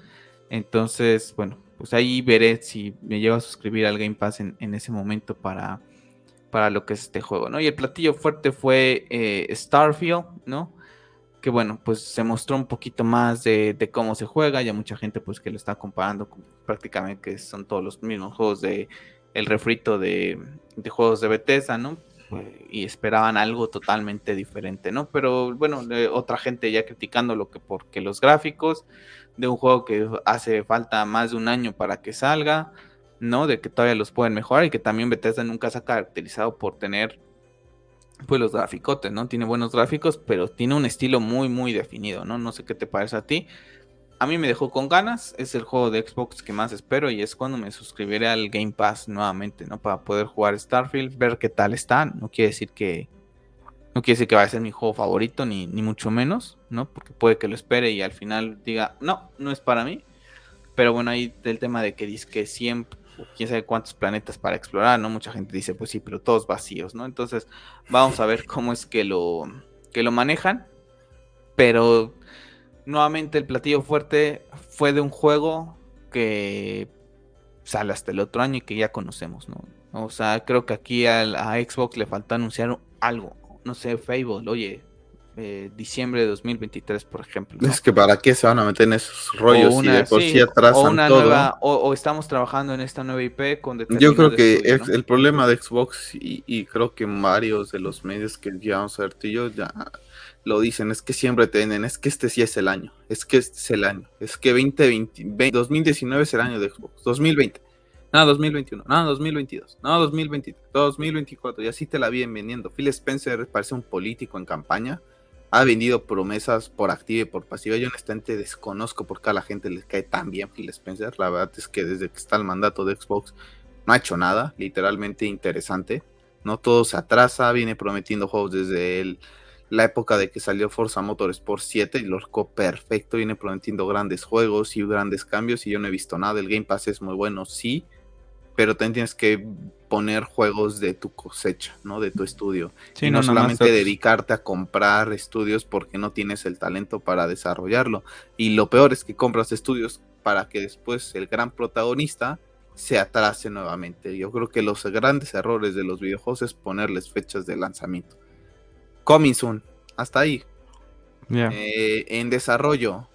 Entonces, bueno, pues ahí veré si me llevo a suscribir al Game Pass en, en ese momento para para lo que es este juego, ¿no? Y el platillo fuerte fue eh, Starfield, ¿no? Que bueno, pues se mostró un poquito más de, cómo se juega, ya mucha gente pues que lo está comparando prácticamente que son todos los mismos juegos de el refrito de, juegos de Bethesda, ¿no? y esperaban algo totalmente diferente, ¿no? Pero bueno, otra gente ya criticando lo que porque los gráficos de un juego que hace falta más de un año para que salga, ¿no? De que todavía los pueden mejorar y que también Bethesda nunca se ha caracterizado por tener pues los graficotes, ¿no? Tiene buenos gráficos, pero tiene un estilo muy, muy definido, ¿no? No sé qué te parece a ti. A mí me dejó con ganas, es el juego de Xbox que más espero y es cuando me suscribiré al Game Pass nuevamente, ¿no? Para poder jugar Starfield, ver qué tal está. No quiere decir que no quiere decir que vaya a ser mi juego favorito, ni, ni mucho menos, ¿no? Porque puede que lo espere y al final diga, no, no es para mí. Pero bueno, ahí el tema de que dice que siempre quién sabe cuántos planetas para explorar, ¿no? Mucha gente dice, pues sí, pero todos vacíos, ¿no? Entonces, vamos a ver cómo es que lo, que lo manejan. Pero, nuevamente, el platillo fuerte fue de un juego que sale hasta el otro año y que ya conocemos, ¿no? O sea, creo que aquí a, Xbox le falta anunciar algo. No sé, Fable, oye, eh, diciembre de 2023, por ejemplo. Es que para qué se van a meter en esos rollos y de por sí, atrasan o una todo. Nueva, o, estamos trabajando en esta nueva IP con Yo creo que el problema de Xbox y, creo que varios de los medios que llevamos a ver tú y yo ya lo dicen, es que siempre tienen, es que este sí es el año, es que este es el año, es que 2020, 2019 es el año de Xbox, 2020, nada 2021, nada 2022, nada 2023, 2024, y así te la vienen vendiendo. Phil Spencer parece un político en campaña, ha vendido promesas por activa y por pasiva. Yo honestamente desconozco por qué a la gente le cae tan bien Phil Spencer. La verdad es que desde que está el mandato de Xbox no ha hecho nada, literalmente interesante. No todo se atrasa, viene prometiendo juegos desde la época de que salió Forza Motorsport 7 y lo arcó perfecto, viene prometiendo grandes juegos y grandes cambios y yo no he visto nada. El Game Pass es muy bueno, sí, pero también tienes que poner juegos de tu cosecha, ¿no? De tu estudio. y no, solamente dedicarte a comprar estudios porque no tienes el talento para desarrollarlo. Y lo peor es que compras estudios para que después el gran protagonista se atrase nuevamente. Yo creo que los grandes errores de los videojuegos es ponerles fechas de lanzamiento. Coming soon, hasta ahí. Eh, en desarrollo,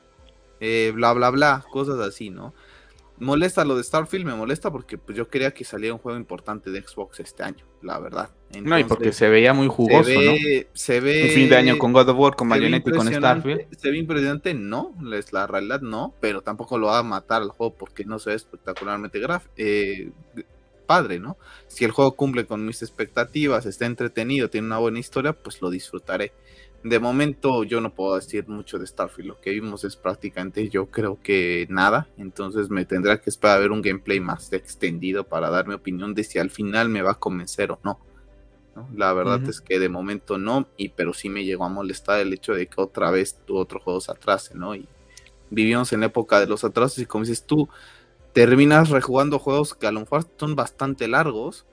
eh, bla, bla, bla, cosas así, ¿no? Molesta lo de Starfield, me molesta porque pues, yo quería que saliera un juego importante de Xbox este año, la verdad. no, y porque se veía muy jugoso, ¿no? Se ve. Un fin de año con God of War, con Bayonetta y con Starfield. Se ve impresionante, no, es la realidad no, pero tampoco lo va a matar al juego porque no se ve espectacularmente graf eh, padre, ¿no? Si el juego cumple con mis expectativas, está entretenido, tiene una buena historia, pues lo disfrutaré. De momento yo no puedo decir mucho de Starfield, lo que vimos es prácticamente yo creo que nada, entonces me tendrá que esperar a ver un gameplay más extendido para dar mi opinión de si al final me va a convencer o no. La verdad es que de momento no, y pero sí me llegó a molestar el hecho de que otra vez tu otro juego se atrase, ¿no? Y vivimos en la época de los atrasos y como dices tú, terminas rejugando juegos que a lo mejor son bastante largos,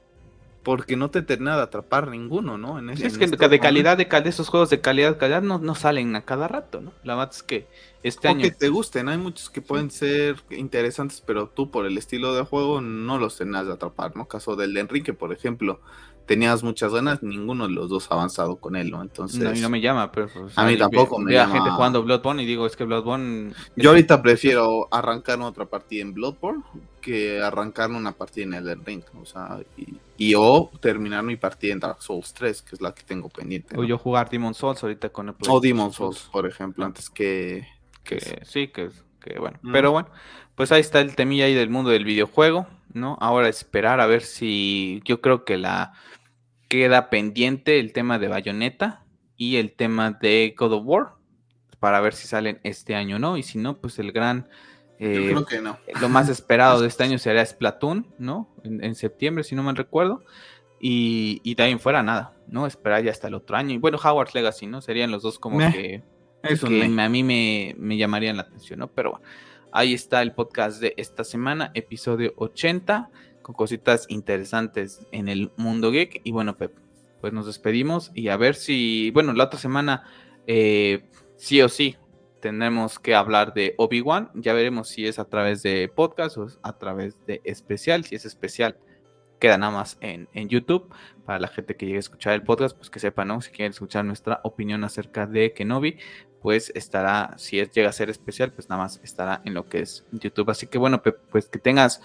porque no te termina de atrapar ninguno, ¿no? En es que de calidad, de, calidad, esos juegos de calidad, calidad no, no salen a cada rato, ¿no? La verdad es que este año... que te gusten, hay muchos que pueden ser interesantes, pero tú por el estilo de juego no los tenés de atrapar, ¿no? Caso del de Enrique, por ejemplo, tenías muchas ganas, ninguno de los dos ha avanzado con él, ¿no? Entonces... a mí no me llama, pero... a mí tampoco me llama. gente jugando Bloodborne y digo, es que Bloodborne... Yo ahorita prefiero arrancar otra partida en Bloodborne que arrancar una partida en Elden Ring, o sea, y, o terminar mi partida en Dark Souls 3, que es la que tengo pendiente. O yo jugar Demon Souls ahorita con el O Demon Souls, por ejemplo, antes que... que, sí, que, que bueno. Mm. Pero bueno, pues ahí está el temilla ahí del mundo del videojuego, ¿no? Ahora esperar a ver si yo creo que la queda pendiente el tema de Bayonetta y el tema de God of War para ver si salen este año, ¿no? Y si no, pues el gran... Eh, creo que no. Lo más esperado de este [LAUGHS] año será Splatoon, ¿no? En, septiembre, si no me recuerdo. Y, y también fuera nada, ¿no? Esperar ya hasta el otro año. Y bueno, Howard's Legacy, ¿no? Serían los dos como que, a mí me, me llamarían la atención, ¿no? Pero bueno, ahí está el podcast de esta semana, episodio 80 con cositas interesantes en el mundo geek. Y bueno, Pep, pues nos despedimos y a ver si, bueno, la otra semana eh, sí o sí tenemos que hablar de Obi-Wan. Ya veremos si es a través de podcast o a través de especial. Si es especial, queda nada más en, en, YouTube. Para la gente que llegue a escuchar el podcast, pues que sepa, ¿no? Si quieren escuchar nuestra opinión acerca de Kenobi, pues estará, si es, llega a ser especial, pues nada más estará en lo que es YouTube. Así que bueno, pues que tengas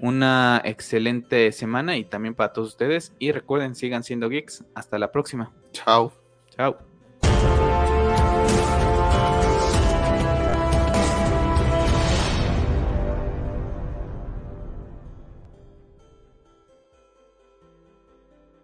una excelente semana y también para todos ustedes. Y recuerden, sigan siendo geeks. Hasta la próxima. Chao. Chao.